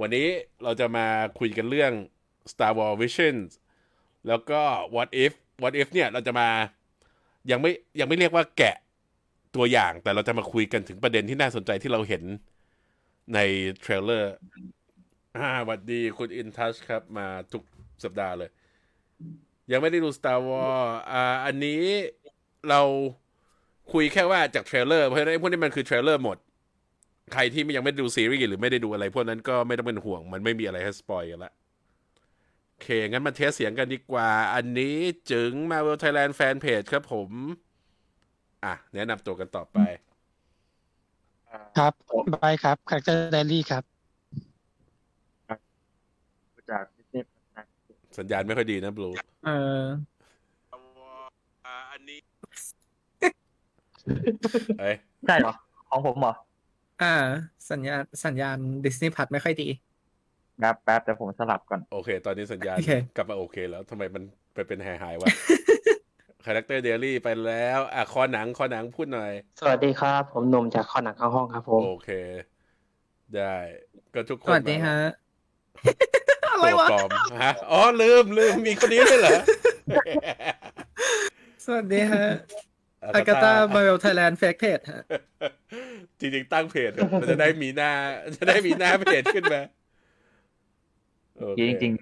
วันนี้เราจะมาคุยกันเรื่อง Star Wars Visions แล้วก็ What If What If เนี่ยเราจะมายังไม่ยังไม่เรียกว่าแกะตัวอย่างแต่เราจะมาคุยกันถึงประเด็นที่น่าสนใจที่เราเห็นใน trailer อ่าสวัสดีคุณอินทัชครับ มาทุกสัปดาห์เลย ยังไม่ได้ดู Star Wars อ่าอันนี้เราคุยแค่ว่าจาก trailer เพราะฉะนั้นพวกนี้มันคือ trailer หมด ใครที่ยังไม่ได้ดูซีรีส์หรือไม่ได้ดูอะไร พวกนั้นก็ไม่ต้องเป็นห่วง มันไม่มีอะไรให้ spoil กันละโอเค งั้นมา test เสียงกันดีกว่า อันนี้จาก Marvel Thailand Fanpage ครับผม อะ แนะนำตัวกันต่อไป ครับบายครับ Character Daily ครับจากดิสนีย์นะสัญญาณไม่ค่อยดีนะบลูเอออันนี้เอ้ยใช่เหรอของผมเหรอ อ่า สัญญาณสัญญาณดิสนีย์พัดไม่ค่อยดีแป๊บแป๊บแต่ผมสลับก่อน โอเค ตอนนี้สัญญาณโอเคกลับมาโอเคแล้วทำไมมันไปเป็นหายหายๆวะคาแรคเตอร์เดลี่ไปแล้วอะคอหนังคอหนังพูดหน่อย สวัสดีครับ ผมหนุ่มจากข้อหนังข้างห้องครับผม โอเค ได้ ก็ทุกคสนวัสดีมาฮะอะไรตัววะปลอมฮะอ๋อลืมลืมมีคนนี้ด้วยเหรอ สวัสดีฮะอากาตามาเวลไทยแลนด์เฟกเพจฮะ จริงๆตั้งเพจเถอะมันจะได้มีหน้า จะได้มีหน้าเพจขึ้นมาโอเคจริง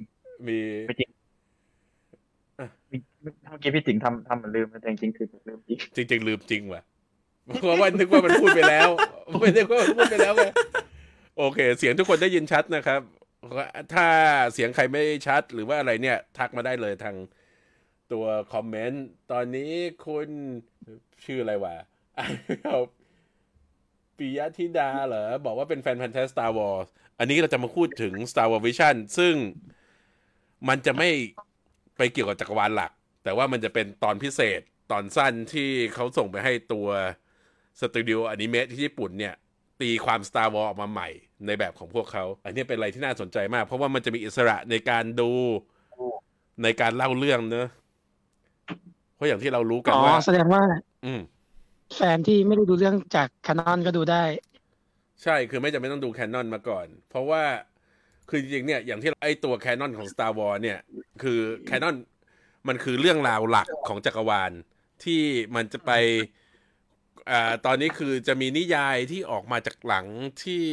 มีๆไม่จริงอะเมื่อกี้พี่สิงห์ทำทำเหมือนลืมแต่จริงๆคือลืมจริงจริงๆลืมจริงว่ะเพราะว่านึกว่ามันพูดไปแล้วไม่นึกว่ามันพูดไปแล้วไงโอเค เสียงทุกคนได้ยินชัดนะครับถ้าเสียงใครไม่ชัด หรือว่าอะไรเนี่ย ทักมาได้เลยทางตัวคอมเมนต์ ตอนนี้คุณชื่ออะไรวะอ่านไม่ออก ปิยธิดาเหรอ บอกว่าเป็นแฟนพันธุ์แท้ Star Wars อันนี้เราจะมาพูดถึง Star Wars Visions ซึ่งมันจะไม่ไปเกี่ยวกับจักรวาลหลัก แต่ว่ามันจะเป็นตอนพิเศษตอนสั้นที่เขาส่งไปให้ตัวสตูดิโออนิเมะที่ญี่ปุ่นเนี่ย ตีความ Star Wars ออกมาใหม่ในแบบของพวกเขา อันนี้เป็นอะไรที่น่าสนใจมาก เพราะว่ามันจะมีอิสระในการดูในการเล่าเรื่องเนอะเพราะอย่างที่เรารู้กันอ๋อว่าแสดงว่า อืม แฟนที่ไม่ได้ดูเรื่องจากแคานอนก็ดูได้ ใช่คือไม่จำเป็นต้องดูแคนนอนมาก่อน เพราะว่าคือจริงๆเนี่ยอย่างที่ไอตัวแคนนอนของ Star Wars เนี่ย คือแคนนอนมันคือเรื่องราวหลักของจักรวาล ที่มันจะไปอ่าตอนนี้คือจะมีนิยายที่ออกมาจากหลังที่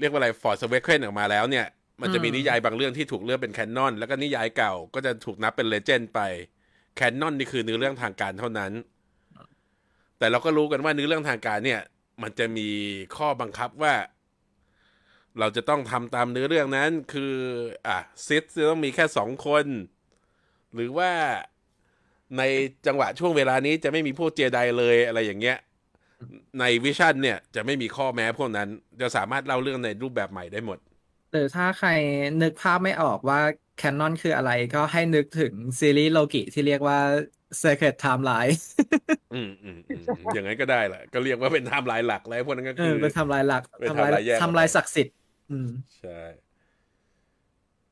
เรียกว่าอะไรฟอร์ e เว k เ n นออกมาแล้วเนี่ย มันจะมีนิยายบางเรื่องที่ถูกเลือกเป็น canon แล้วก็นิยายเก่าก็จะถูกนับเป็น legend ไป canon นี่คือเนื้อเรื่องทางการเท่านั้น แต่เราก็รู้กันว่าเนื้อเรื่องทางการเนี่ย มันจะมีข้อบังคับว่า เราจะต้องทำตามเนื้อเรื่องนั้นคืออะ Sith จะต้องมีแค่สองคน หรือว่าในจังหวะช่วงเวลานี้จะไม่มีพวกเจไดเลยอะไรอย่างเงี้ย ในวิชั่นเนี่ยจะไม่มีข้อแม้พวกนั้น จะสามารถเล่าเรื่องในรูปแบบใหม่ได้หมด หรือถ้าใครนึกภาพไม่ออกว่าแคนนอนคืออะไรก็ให้นึกถึงซีรีส์โลกิที่เรียกว่า Secret Timeline อืมอืมอืมอืมอย่างนั้นก็ได้แหละ ก็เรียกว่าเป็นไทม์ไลน์หลักแล้วพวกนั้นก็เอคืออเป็นไทำลายหลักเป็นทำลายไทม์ไลน์แยกออกมาทำลายศักดิ์สิทธิ์อืมใช่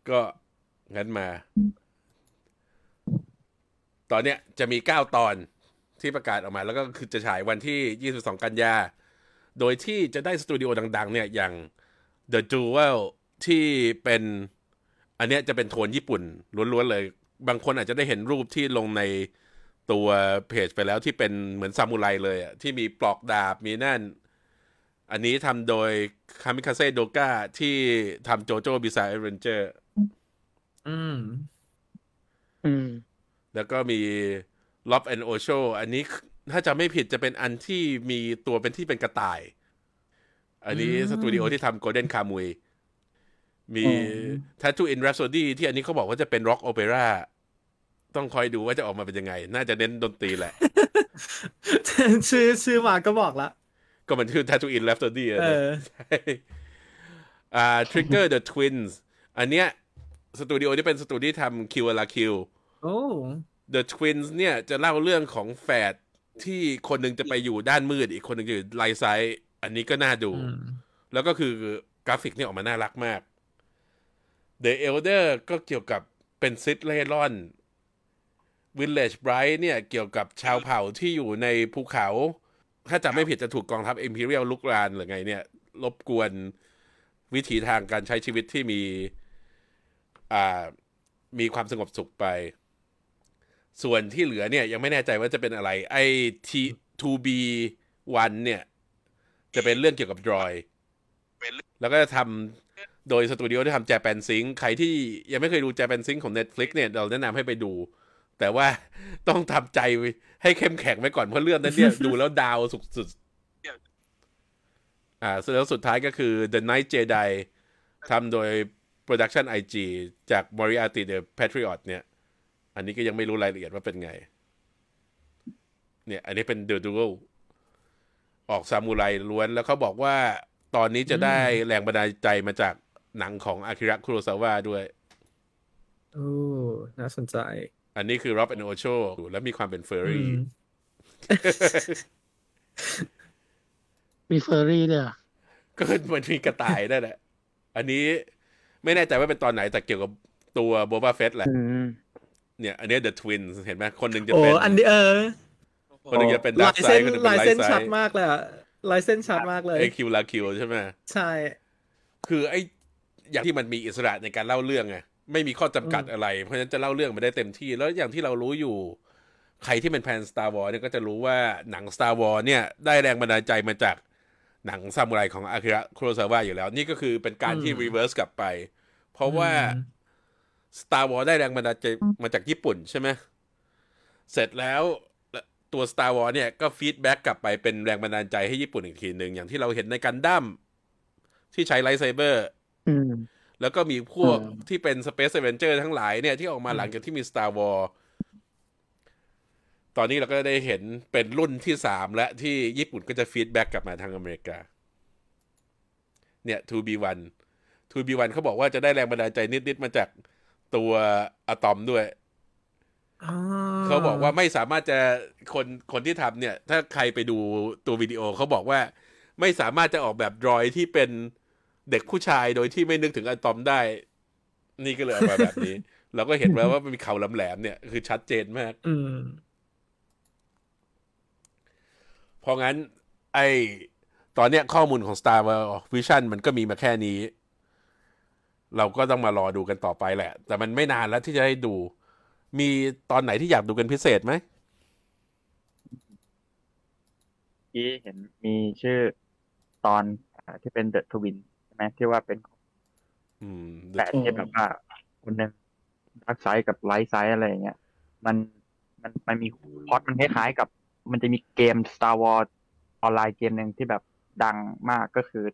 ก็งั้นมา ตอนเนี้ยจะมีเก้าตอนที่ประกาศออกมา แล้วก็คือจะฉายวันที่ 22 กันยา โดยที่จะได้สตูดิโอดัง ๆ เนี่ยอย่าง The Duel ที่เป็น อันเนี้ยจะเป็นโทนญี่ปุ่นล้วนๆเลย บางคนอาจจะได้เห็นรูปที่ลงใน ตัวเพจไปแล้วที่เป็นเหมือนซามูไรเลยอะที่มีปลอกดาบมีนั่น อันนี้ทำโดย Kamikaze Douga ที่ทำโจโจ้บิซาเอเวนเจอร์ อืม อืม แล้วก็มีล็อบแอนโอโชอันนี้ถ้าจะไม่ผิดจะเป็นอันที่มีตัวเป็นที่เป็นกระต่าย อันนี้อืมสตูดิโอที่ทำโกลเด้นคามุย มีอ๋อ Tattoo in Rhapsody ที่อันนี้เขาบอกว่าจะเป็นร็อกโอเปร่า ต้องคอยดูว่าจะออกมาเป็นยังไง น่าจะเน้นดนตรีแหละ ชื่อชื่อมาก็บอกละ ก็มันคือ Tattoo in Rhapsody อะเอนะอใช่อ่า Trigger the Twins อันเนี้ยสตูดิโอที่เป็นสตูดิโอที่ทำ Kill la Kill โอ้ The Twins เนี่ยจะเล่าเรื่องของแฝดที่คนหนึ่งจะไปอยู่ด้านมืด อีกคนหนึ่งจะอยู่ light side อันนี้ก็น่าดูอืมแล้วก็คือกราฟิกเนี่ยออกมาน่ารักมาก The Elder ก็เกี่ยวกับเป็น Sith เร่ร่อน Village Bride เนี่ยเกี่ยวกับชาวเผ่าที่อยู่ในภูเขา ถ้าจำไม่ผิดจะถูกกองทัพ Imperial ลุกรานหรือไงเนี่ยรบกวนวิถีทางการใช้ชีวิตที่มีอ่ามีความสงบสุขไป ส่วนที่เหลือเนี่ยยังไม่แน่ใจว่าจะเป็นอะไร ไอ้ T 2B 1 เนี่ย จะเป็นเรื่องเกี่ยวกับดรอยแล้วก็จะทำโดยสตูดิโอที่ทำ Japan Sync ใครที่ยังไม่เคยดู Japan Sync ของ Netflix เนี่ย เราแนะนำให้ไปดู แต่ว่าต้องทำใจให้เข้มแข็งไว้ก่อนเพราะเรื่องนั้นเนี่ยดูแล้วดาวสุดๆอ่าแล้วสุดท้ายก็คือ The Night Jedi ทำโดย Production IG จาก Moriarty the Patriot เนี่ย อันนี้ก็ยังไม่รู้รายละเอียดว่าเป็นไง เนี่ย อันนี้เป็น The Duel ออกซามูไรล้วนแล้วเขาบอกว่าตอนนี้จะได้แรงบันดาลใจมาจากหนังของอากิระคุโรซาวะด้วย โอ้ น่าสนใจ อันนี้คือ Rob and Ocho แล้วมีความเป็นเฟอร์อืรี่มมีเฟอร์รี่ด้วยเหรอก็มันมีกระต่ายนั่นแหละ อันนี้ไม่แน่ใจว่าเป็นตอนไหนแต่เกี่ยวกับตัวโบบาเฟตแหละอืมเนี่ย อันนี้ The Twins เห็นไหมคนหนึ่งจะโอ้เป็นอันนี้เออ คนหนึ่งจะเป็นดาลาร์กยไซเส้นด์คนหนึ่งเป็ลายนไลเส้นท์ไซชัดด์มากเลยอะลายเส้นชัดมากเลยไอคิวลาคิวใช่ไหมใช่ คือไออย่างที่มันมีอิสระในการเล่าเรื่องไง ไม่มีข้อจำกัดอืมอะไร เพราะฉะนั้นจะเล่าเรื่องมาได้เต็มที่ แล้วอย่างที่เรารู้อยู่ ใครที่เป็นแฟน Star Wars เนี่ยก็จะรู้ว่าหนัง Star Wars เนี่ย ได้แรงบันดาลใจมาจากหนังซามูไรของอากิระคุโรซาวะอยู่แล้ว นี่ก็คือเป็นการที่อืม reverse กลับไป เพราะว่าอืม Star Wars ได้แรงบันดาลใจมาจากญี่ปุ่นใช่ไหมเสร็จแล้วตัว Star Wars เนี่ยก็ feedback กลับไปเป็นแรงบันดาลใจให้ญี่ปุ่นอีกทีหนึ่งอย่างที่เราเห็นในกันดั้มที่ใช้ lightsaber อืม แล้วก็มีพวกอืมที่เป็น space adventure ทั้งหลายเนี่ยที่ออกมาอืมหลังจากที่มี Star Wars ตอนนี้เราก็ได้เห็นเป็นรุ่นที่สามและที่ญี่ปุ่นก็จะ feedback กลับมาทางอเมริกา เนี่ย 2B1 2B1 เขาบอกว่าจะได้แรงบันดาลใจนิด ๆ มาจากตัวอะตอมด้วยอ๋อเขาบอกว่าไม่สามารถจะคนคนที่ทำเนี่ย ถ้าใครไปดูตัววิดีโอเขาบอกว่าไม่สามารถจะออกแบบดรอยที่เป็น เด็กผู้ชายโดยที่ไม่นึกถึงอะตอมได้ นี่ก็เลยออกมาแบบนี้ เราก็เห็นแล้วว่ามันมีเขาแหลมๆเนี่ย คือชัดเจนมาก อืมเพราะงั้น ไอตอนเนี้ยข้อมูลของ Star Wars Vision มันก็มีมาแค่นี้ เราก็ต้องมารอดูกันต่อไปแหละ แต่มันไม่นานแล้วที่จะได้ดู มีตอนไหนที่อยากดูกันพิเศษไหมที่เห็นมีชื่อตอนอ่าที่เป็น The Twins ใช่ ไหมที่ว่าเป็นอืมแฝดที่แบบว่าคนหนึ่ง dark side กับ light side อะไรอย่างเงี้ยมันมันมันมีพล็อตมันคล้ายๆกับ มันจะมีเกม Star Wars ออนไลน์เกมหนึ่งที่แบบดังมากก็คือ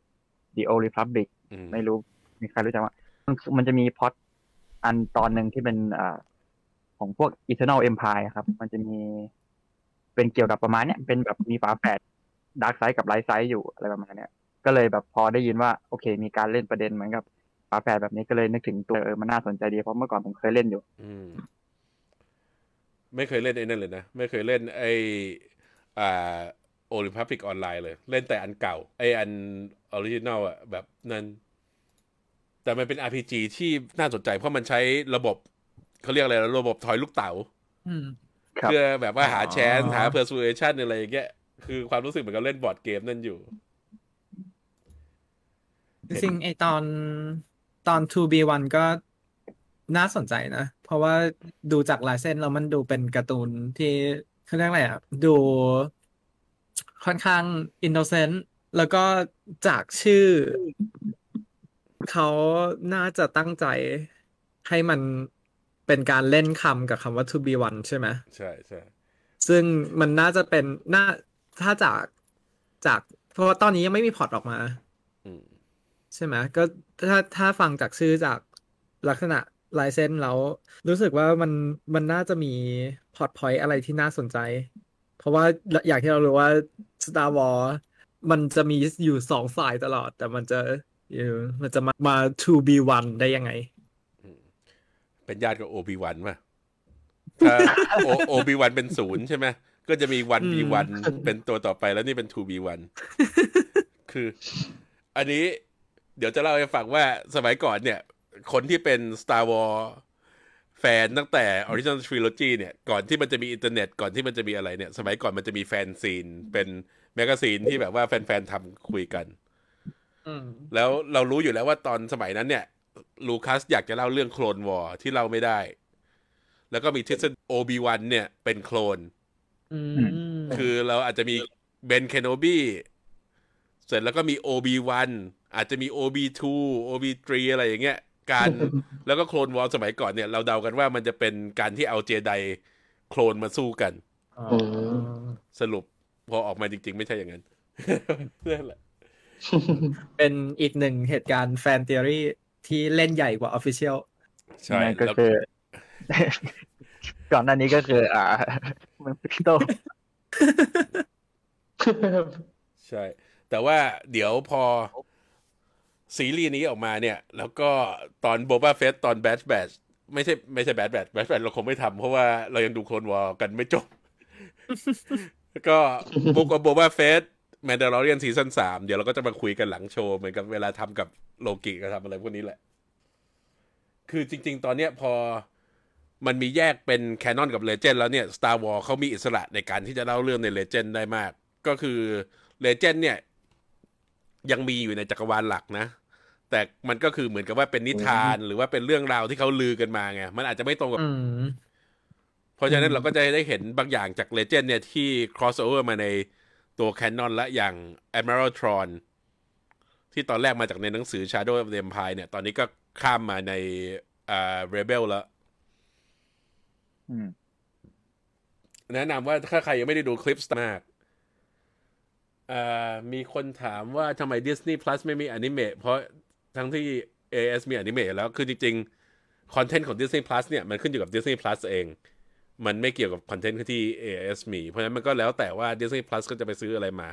The Old Republic อืมไม่รู้มีใครรู้จักว่ามันมันจะมีพล็อตอันตอนหนึ่งที่เป็นอ่าของพวก Eternal Empire ครับ มันจะมีเป็นเกี่ยวกับประมาณเนี้ยเป็นแบบมีฝาแฝด dark side กับ light side อยู่อะไรประมาณเนี้ย ก็เลยแบบพอได้ยินว่าโอเค มีการเล่นประเด็นเหมือนกับฝาแฝดแบบนี้ก็เลยนึกถึงตัวเออมันน่าสนใจดีเพราะเมื่อก่อนผมเคยเล่นอยู่ อืม ไม่เคยเล่นไอ้นั่นเลยนะ ไม่เคยเล่นไอ้อ่า Old Republic ออนไลน์เลย เล่นแต่อันเก่า ไอ้อันoriginal อะแบบนั้นแต่มันเป็น RPG ที่น่าสนใจเพราะมันใช้ระบบเขาเรียกอะไรนะระบบทอยลูกเต๋าอืมครับเพื่อแบบว่าหาอ๋อ chance หา persuasion อะไรอย่างเงี้ยคือความรู้สึกเหมือนกับเล่นบอร์ดเกมนั่นอยู่ จริงๆไอตอนตอน 2B1 ก็น่าสนใจนะ เพราะว่าดูจากลายเส้นแล้วมันดูเป็นการ์ตูนที่เขาเรียกอะไรอะ ดูค่อนข้าง innocent แล้วก็จากชื่อ เขาน่าจะตั้งใจให้มันเป็นการเล่นคำกับคำว่า 2B1 ใช่ไหมใช่ใช่ซึ่งมันน่าจะเป็นน่าถ้าจากจาก เพราะว่าตอนนี้ยังไม่มีพล็อตออกมาอืม ใช่ไหมก็ถ้าถ้าฟังจากชื่อจากลักษณะลายเส้นแล้ว รู้สึกว่ามันมันน่าจะมีplot point อะไรที่น่าสนใจ เพราะว่าอย่างที่เรารู้ว่า Star Wars มันจะมีอยู่สองฝ่ายตลอด แต่มันจะเออมันจะมามา 2B1 ได้ยังไง เป็นญาติกับ Obi-Wan ป่ะถ้าโอบิวันเป็นศูนย์ใช่ไหมก็จะมีวันบีวันเป็นตัวต่อไปแล้วนี่เป็นทูบีวันคือ อันนี้ เดี๋ยวจะเล่าให้ฟังว่าสมัยก่อนเนี่ย คนที่เป็น Star Wars แฟนตั้งแต่ Original Trilogy เนี่ย ก่อนที่มันจะมีอินเทอร์เน็ต ก่อนที่มันจะมีอะไรเนี่ย สมัยก่อนมันจะมี fanzine เป็น magazine ที่แบบว่าแฟนๆทำคุยกันแล้วเรารู้อยู่แล้วว่าตอนสมัยนั้นเนี่ย ลูคัสอยากจะเล่าเรื่อง Clone Wars ที่เล่าไม่ได้ แล้วก็มีทฤษฎี Obi-Wan เนี่ย เป็นโคลนคือเราอาจจะมี Ben Kenobiเสร็จแล้วก็มี OB1 อาจจะมี OB2 OB3 อะไรอย่างเงี้ยการแล้วก็ Clone Wars สมัยก่อนเนี่ย เราเดากันว่ามันจะเป็นการที่เอาเจไดโคลนมาสู้กันอ๋อสรุปพอออกมาจริง ๆ ไม่ใช่อย่างนั้นนั่นแหละเป็นอีกหนึ่งเหตุการณ์แฟน t ท o รี่ที่เล่นใหญ่กว่า official ใช่นั่นก็แล้วคือ ก่อนหน้านี้ก็คือ อ่ามันพี่โตใช่ แต่ว่าเดี๋ยวพอ ซีรีส์นี้ออกมาเนี่ย แล้วก็ตอนโบบาเฟสตอนแบทแบทไม่ใช่ไม่ใช่แบทแบทแบทแบทเราคงไม่ทำเพราะว่าเรายังดูโคลนวอลกันไม่จบ แล้วก็บุกกับโบบาเฟสแมนดาร์เรียนซีซั่นสามเดี๋ยวเราก็จะมาคุยกันหลังโชว์เหมือนกับเวลาทำกับโลกิก็ทำอะไรพวกนี้แหละ คือจริง ๆ ตอนเนี้ยพอมันมีแยกเป็นแคนนอนกับเลเจนด์แล้วเนี่ย Star Wars เขามีอิสระในการที่จะเล่าเรื่องในเลเจนด์ได้มาก ก็คือเลเจนด์เนี่ย ยังมีอยู่ในจักรวาลหลักนะ แต่มันก็คือเหมือนกับว่าเป็นนิทานหรือว่าเป็นเรื่องราวที่เขาลือกันมาไงมันอาจจะไม่ตรงกับอืมเพราะฉะนั้อืนมเราก็จะได้เห็นบางอย่างจากเลเจนด์เนี่ยที่ cross over มาในตัวแคนนอนและอย่าง Admiral Tron ที่ตอนแรกมาจากในหนังสือ Shadow of the Empire เนี่ย ตอนนี้ก็ข้ามมาในอ่า Rebel แล้วอืมแนะนำว่าถ้าใครยังไม่ได้ดูคลิปมากอ่ามีคนถามว่าทำไม Disney Plus ไม่มีอนิเมะเพราะ ทั้งที่ AS มีอนิเมะแล้วคือจริงๆคอนเทนต์ของ Disney Plus เนี่ย มันขึ้นอยู่กับ Disney Plus เอง มันไม่เกี่ยวกับคอนเทนต์ที่ AS มี เพราะฉะนั้นมันก็แล้วแต่ว่า Disney Plus ก็จะไปซื้ออะไรมา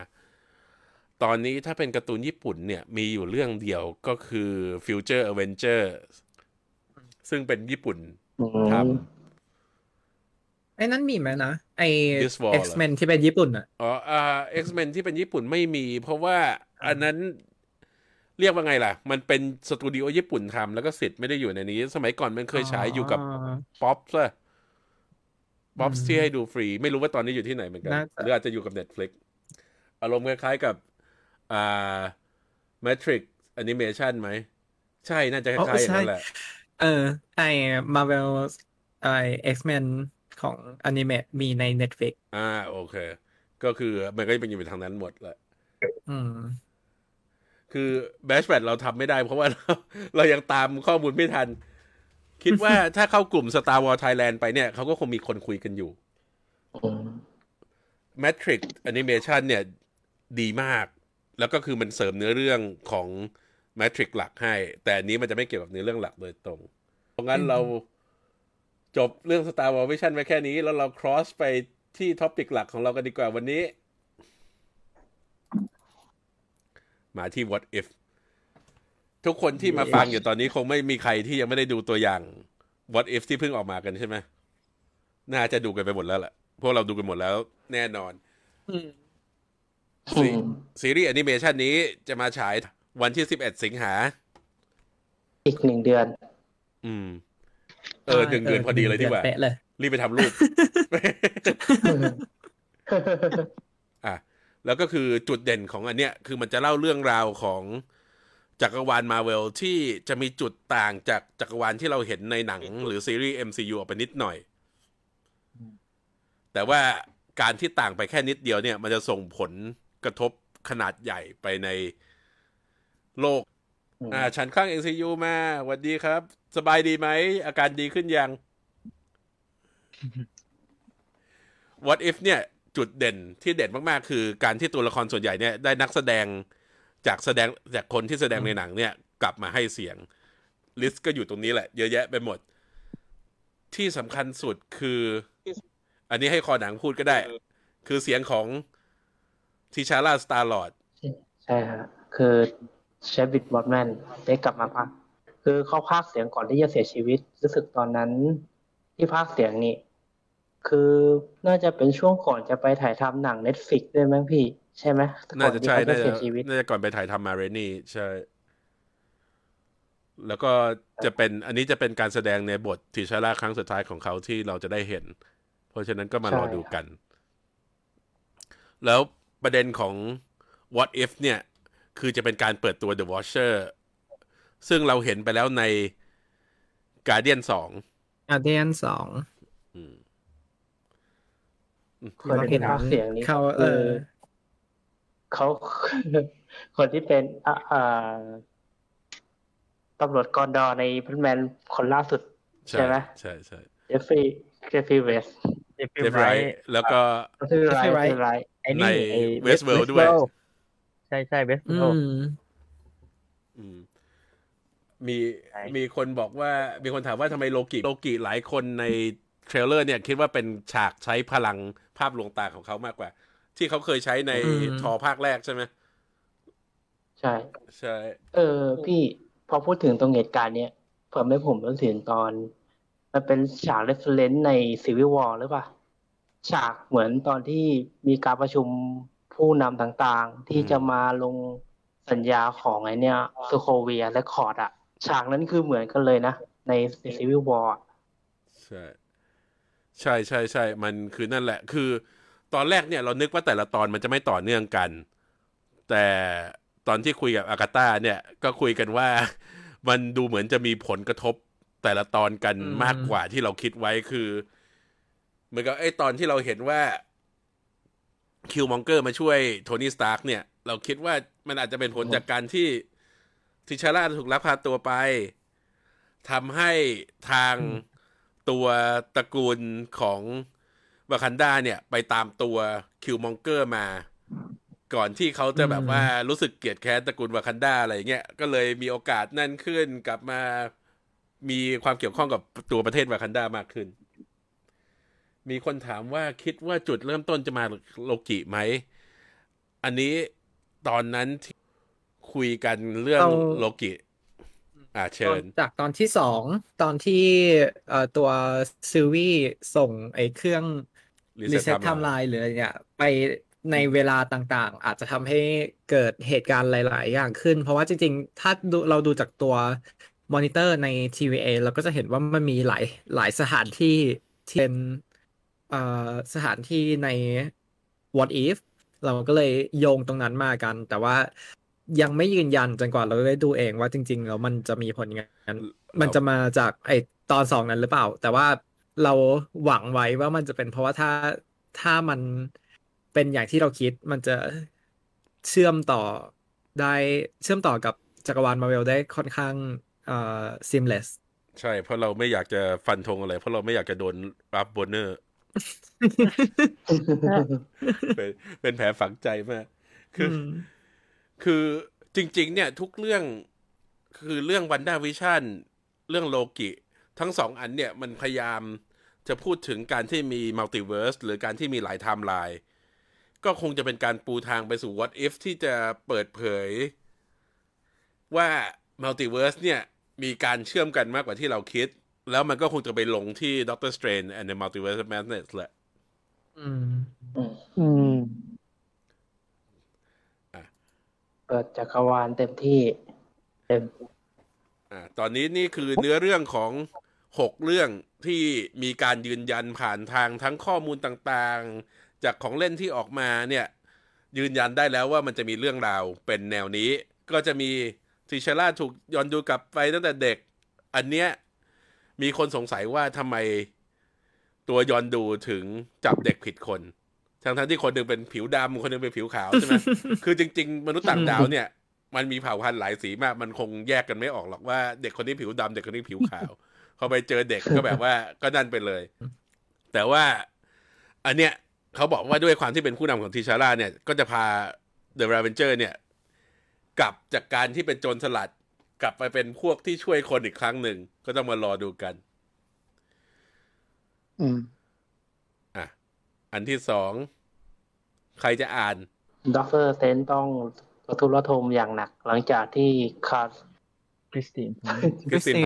ตอนนี้ถ้าเป็นการ์ตูนญี่ปุ่นเนี่ย มีอยู่เรื่องเดียวก็คือ Future Avenger ซึ่งเป็นญี่ปุ่นทไอ้นั้นมีไหมนะไอ This War เหรอ X-Men ที่เป็นญี่ปุ่นอะอ๋ออ่า X-Men ที่เป็นญี่ปุ่นไม่มี เพราะว่าอันนั้น เรียกว่าไงล่ะ มันเป็นสตูดิโอญี่ปุ่นทำแล้วก็สิทธิ์ไม่ได้อยู่ในนี้ สมัยก่อนมันเคยฉายอยู่กับป๊อปซะป๊อปอืมที่ให้ดูฟรี ไม่รู้ว่าตอนนี้อยู่ที่ไหนเหมือนกันน่าจะหรืออาจจะอยู่กับ Netflix อารมณ์คล้ายๆกับอ่า Matrix Animation ไหม ใช่น่าจะคอ๋อล้ายๆอย่างใช่นั้นแหละ เออ ไอ Marvel ไอ X-Men ของอนิเมะมีใน Netflix อ่า โอเค ก็คือมันก็จะเป็นอยู่ทางนั้นหมดแหละอืม คือแบชแ t เราทำไม่ได้ เพราะว่าเราเรายังตามข้อมูลไม่ทัน คิดว่าถ้าเข้ากลุ่ม Star Wars Thailand ไปเนี่ยเขาก็คงมีคนคุยกันอยู่ Matrix Animation เนี่ย ดีมาก แล้วก็คือมันเสริมเนื้อเรื่องของ Matrix หลักให้ แต่อันนี้มันจะไม่เกี่ยวกับเนื้อเรื่องหลักโดยตรง เพราะงั้นอืมเราจบเรื่อง Star Wars Vision ไว้แค่นี้ แล้วเรา cross ไปที่ท็อปิกหลักของเรากันดีกว่าวันนี้ มาที่ What If ทุกคนที่มาฟังอยู่ตอนนี้คงไม่มีใครที่ยังไม่ได้ดูตัวอย่าง What If ที่เพิ่งออกมากันใช่ไหมน่าจะดูกันไปหมดแล้วแหละพวกเราดูกันหมดแล้ว แน่นอนอืมซีซีรีส์แอนิเมชันนี้จะมาฉายวันที่11สิงหา อีกหนึ่งเดือน อืม เออหนึ่งเดือนพอดีเลยดีกว่าเป๊ะเลยรีบไปทำรูปอะ แล้วก็คือจุดเด่นของอันเนี้ยคือมันจะเล่าเรื่องราวของจักรวาลมาเวลที่จะมีจุดต่างจากจักรวาลที่เราเห็นในหนังหรือซีรีส์ MCU ออกไปนิดหน่อย แต่ว่าการที่ต่างไปแค่นิดเดียวเนี่ย มันจะส่งผลกระทบขนาดใหญ่ไปในโลก อ่า ฉันข้าง MCU มาสวัสดีครับ สบายดีไหม อาการดีขึ้นยัง What if เนี่ย จุดเด่นที่เด่นมากๆ คือการที่ตัวละครส่วนใหญ่เนี่ยได้นักแสดงจากแสดงจากคนที่แสดงในหนังเนี่ยกลับมาให้เสียงลิสก็อยู่ตรงนี้แหละ เยอะแยะไปหมด ที่สำคัญสุดคือ อันนี้ให้คอหนังพูดก็ได้ คือเสียงของทิชาร่าสตาร์ลอดใช่ฮะคือเชฟวิดบอตแมนได้กลับมาพากคือเขาพากเสียงก่อนที่จะเสียชีวิตรู้สึกตอนนั้น ที่พากเสียงนี่ คือน่าจะเป็นช่วงก่อนจะไปถ่ายทำหนังเน็ตฟิกด้วยมั้งพี่ ใช่ไหมน่าจะใช่ก่อน่านที่เขาจะจะเสียชีวิตน่าจะก่อนไปถ่ายทำมาเรนี่ใช่ แล้วก็จะเป็นอันนี้จะเป็นการแสดงในบททิชาร่าครั้งสุดท้ายของเขาที่เราจะได้เห็น เพราะฉะนั้นก็มารอดูกัน แล้วประเด็นของ what if เนี่ย คือจะเป็นการเปิดตัว The Watcher ซึ่งเราเห็นไปแล้วใน Guardian สองอา เดียนสองอืมคนที่ภาคเสียงนี้เขาเอคืออเขาคนที่เป็นอ่าอ่าตำรวจกอนดอร์ในพันแมนคนล่าสุด ใช่ไหมใช่ใช่เจฟฟี่เจฟฟี่เวสเจฟเจฟไรท์แล้วก็ก็คือไร Jeffrey Wright คือไรไอ้นี่ในไอ้ Westworld ด้วย ใช่ใช่เวสอืเวิลด์มอืมมีใช่มีคนบอกว่า มีคนถามว่าทำไมโลกิโลกิหลายคนใน เทรลเลอร์เนี่ยคิดว่าเป็นฉากใช้พลังภาพลวงตาของเขามากกว่า ที่เขาเคยใช้ในอืมทอภาคแรกใช่ไหมใช่ ใช่ เออ พี่พอพูดถึงตรงเหตุการณ์เนี้ยเพิ่มให้ผมนึกถึงตอน มันเป็นฉาก reference ใน Civil War หรือเปล่าฉากเหมือนตอนที่มีการประชุมผู้นำต่างๆ ที่จะมาลงสัญญาของไอเนี้ย Sokovia Accords อะฉากนั้นคือเหมือนกันเลยนะ ใน Civil Warใช่ ใช่ใช่ใช่มันคือนั่นแหละ คือ ตอนแรกเนี่ยเรานึกว่าแต่ละตอนมันจะไม่ต่อเนื่องกัน แต่ตอนที่คุยกับอากาตาเนี่ยก็คุยกันว่า มันดูเหมือนจะมีผลกระทบแต่ละตอนกันอืมมากกว่าที่เราคิดไว้คือ เหมือนกับไอ้ตอนที่เราเห็นว่า Killmonger มาช่วยโทนี่สตาร์กเนี่ย เราคิดว่ามันอาจจะเป็นผลจากการที่ทิชาร่าถูกลักพาตัวไปทำให้ทาง ตัวตระกูลของวากันดาเนี่ยไปตามตัวคิวมองเกอร์มา ก่อนที่เขาจะแบบว่ารู้สึกเกลียดแค้นตระกูลวากันดาอะไรอย่างเงี้ยก็เลยมีโอกาสนั่นขึ้นกลับมามีความเกี่ยวข้องกับตัวประเทศวากันดามากขึ้น มีคนถามว่าคิดว่าจุดเริ่มต้นจะมาโลกิไหม อันนี้ตอนนั้นที่คุยกันเรื่องเอาโลกิ อ่าเชิญ จากตอนที่สองตอนที่เอ่อตัวซิลวี่ส่งไอ้เครื่อง Reset รีเซ็ตไท Timeline ม์ไลน์หรืออะไรเนี่ยไปในเวลาต่างๆ อาจจะทำให้เกิดเหตุการณ์หลาย ๆ อย่างขึ้น เพราะว่าจริง ๆ ถ้าดูเราดูจากตัวมอนิเตอร์ใน TVA เราก็จะเห็นว่ามันมีหลายหลายสถานที่ที่เป็นเอ่อสถานที่ใน What If เราก็เลยโยงตรงนั้นมากัน แต่ว่า ยังไม่ยืนยันจนกว่าเราจะได้ดูเองว่าจริง ๆ แล้วมันจะมีผลงาน มันจะมาจากไอตอนสองนั้นหรือเปล่า แต่ว่าเราหวังไว้ว่ามันจะเป็นเพราะว่าถ้าถ้ามันเป็นอย่างที่เราคิดมันจะเชื่อมต่อได้เชื่อมต่อกับจักรวาลมาเวลได้ค่อนข้างเอ่อ seamless ใช่ เพราะเราไม่อยากจะฟันธงอะไร เพราะเราไม่อยากจะโดน Ralph Bohner เป็นเป็นแผลฝังใจมาก คืออืม คือจริง ๆ เนี่ยทุกเรื่องคือเรื่อง WandaVision เรื่องโลกิ ทั้งสองอันเนี่ยมันพยายามจะพูดถึงการที่มี multiverse หรือการที่มีหลายไทม์ไลน์ก็คงจะเป็นการปูทางไปสู่ what if ที่จะเปิดเผย ว่ามัลติเวิร์สเนี่ยมีการเชื่อมกันมากกว่าที่เราคิด แล้วมันก็คงจะไปลงที่ Doctor Strange and the Multiverse of Madness แหละ อืม อืม เปิดจักรวาลเต็มที่เต็มอ่าตอนนี้นี่คือเนื้อเรื่องของหกเรื่องที่มีการยืนยันผ่านทางทั้งข้อมูลต่างๆ จากของเล่นที่ออกมาเนี่ย ยืนยันได้แล้วว่ามันจะมีเรื่องราวเป็นแนวนี้ ก็จะมีทิชาร่าถูกย้อนดูกลับไปตั้งแต่เด็ก อันเนี้ยมีคนสงสัยว่าทำไมตัวยอนดูถึงจับเด็กผิดคน ทั้งทั้งๆที่คนหนึ่งเป็นผิวดำคนหนึ่งเป็นผิวขาวใช่ไหมคือจริง ๆ มนุษย์ต่างดาวเนี่ย มันมีเผ่าพันธุ์หลายสีมาก มันคงแยกกันไม่ออกหรอกว่าเด็กคนนี้ผิวดำเด็กคนนี้ผิวขาวพอไปเจอเด็กก็แบบว่าก็นั่นไปเลย แต่ว่า อันเนี้ยเขาบอกว่าด้วยความที่เป็นผู้นำของ T'Challa เนี่ย ก็จะพา the Ravagers เนี่ย กลับจากการที่เป็นโจรสลัด กลับไปเป็นพวกที่ช่วยคนอีกครั้งหนึ่ง ก็ต้องมารอดูกัน อืมอะ อันที่สองใครจะอ่าน Doctor Strange ต้องระทุระทมอย่างหนัก หลังจากที่คาร์คริสตินคริสติน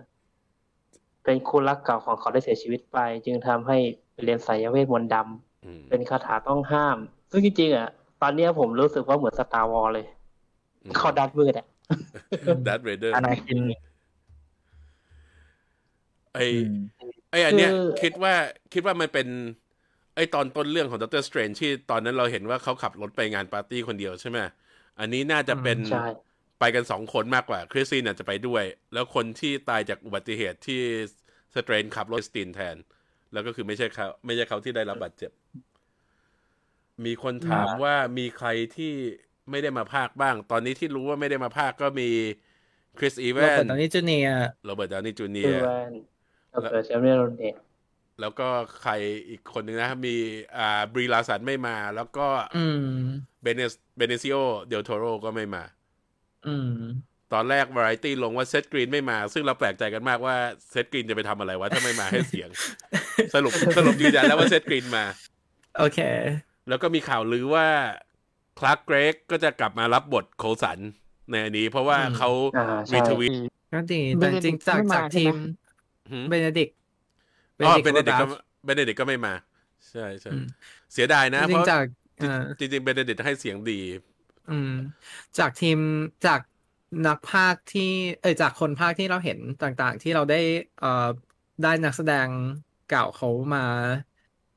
เป็นคู่รักเก่าของเขาได้เสียชีวิตไป จึงทำให้ไปเรียนสายเวทมนต์ดอืมำเป็นคาถาต้องห้าม ซึ่งจริงๆอะ ตอนเนี้ยผมรู้สึกว่าเหมือนสตาร์วอลเลยเขาดัดมืดอะดัตเรเดอร์อนาคินไออืมไออันเนี้ยคือคิดว่าคิดว่ามันเป็น ไอตอนต้นเรื่องของด็อกเตอร์สเตรนที่ตอนนั้นเราเห็นว่าเขาขับรถไปงานปาร์ตี้คนเดียวใช่ไหมอันนี้น่าจะเป็นใช่ไปกันสองคนมากกว่าคริสซีนอาจจะไปด้วย แล้วคนที่ตายจากอุบัติเหตุที่สเตรนขับรถสตีนแทน แล้วก็คือไม่ใช่เขาไม่ใช่เขาที่ได้รับบาดเจ็บ มีคนถามว่ามีใครที่ไม่ได้มาภาคบ้าง ตอนนี้ที่รู้ว่าไม่ได้มาภาคก็มีคริสอีแวโรนเบิร์ตดาวนี่จูเนียร์โรเบิร์ตดาวนี่จูเนีคืยอร์แวนเราเกิดแชมเปี้ยนโรนเดต แล้วก็ใครอีกคนหนึ่งนะ มีอ่า Brie Larson ไม่มา แล้วก็อืมเบเนส Benicio del Toro ก็ไม่มาอืมตอนแรก Variety ลงว่า Seth Green ไม่มา ซึ่งเราแปลกใจกันมากว่า Seth Green จะไปทำอะไรวะ ถ้าไม่มาให้เสียง สรุปสรุปยืนยันแล้วว่า Seth Green มา โอเค แล้วก็มีข่าวลือว่า Clark Gregg ก็จะกลับมารับบท Coulson ในอันนี้ เพราะว่าอืมเขาอ่าใช่ retweetก็ดีแต่จริงๆจากไม่มาจากใช่ทีไหมมเบเนดิก อ๋อเบเนดิกก็เบเนดิกก็ไม่มา ใช่ใช่อืมเสียดายนะจเพริงราะๆจากอ่าจริงๆเบเนดิกให้เสียงดี อืม จากทีมจากนักพากย์ที่ เอ้ยจากคนพากย์ที่เราเห็นต่างๆ ที่เราได้เอ่อได้นักแสดงเก่าเขามา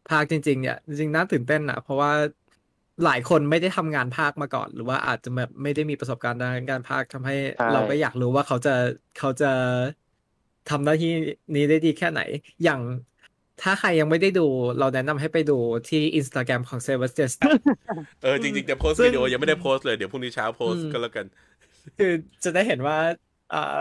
พากย์จริง ๆ เนี่ยจริงๆน่าตื่นเต้นนะเพราะว่าหลายคนไม่ได้ทำงานพากย์มาก่อน หรือว่าอาจจะแบบไม่ได้มีประสบการณ์ด้านการพากย์ทำให้ใช่เราก็อยากรู้ว่าเขาจะเขาจะ ทำหน้าที่นี้ได้ดีแค่ไหน อย่างถ้าใครยังไม่ได้ดู เราแนะนำให้ไปดูที่ Instagram ของ s e v e r s t e s เออ จริงๆ จะโพสต์ซึ่งวิดีโอยังไม่ได้โพสต์เลย เดี๋ยวพรุ่งนี้เช้าโพสต์อืมก็แล้วกัน คือจะได้เห็นว่าอ่า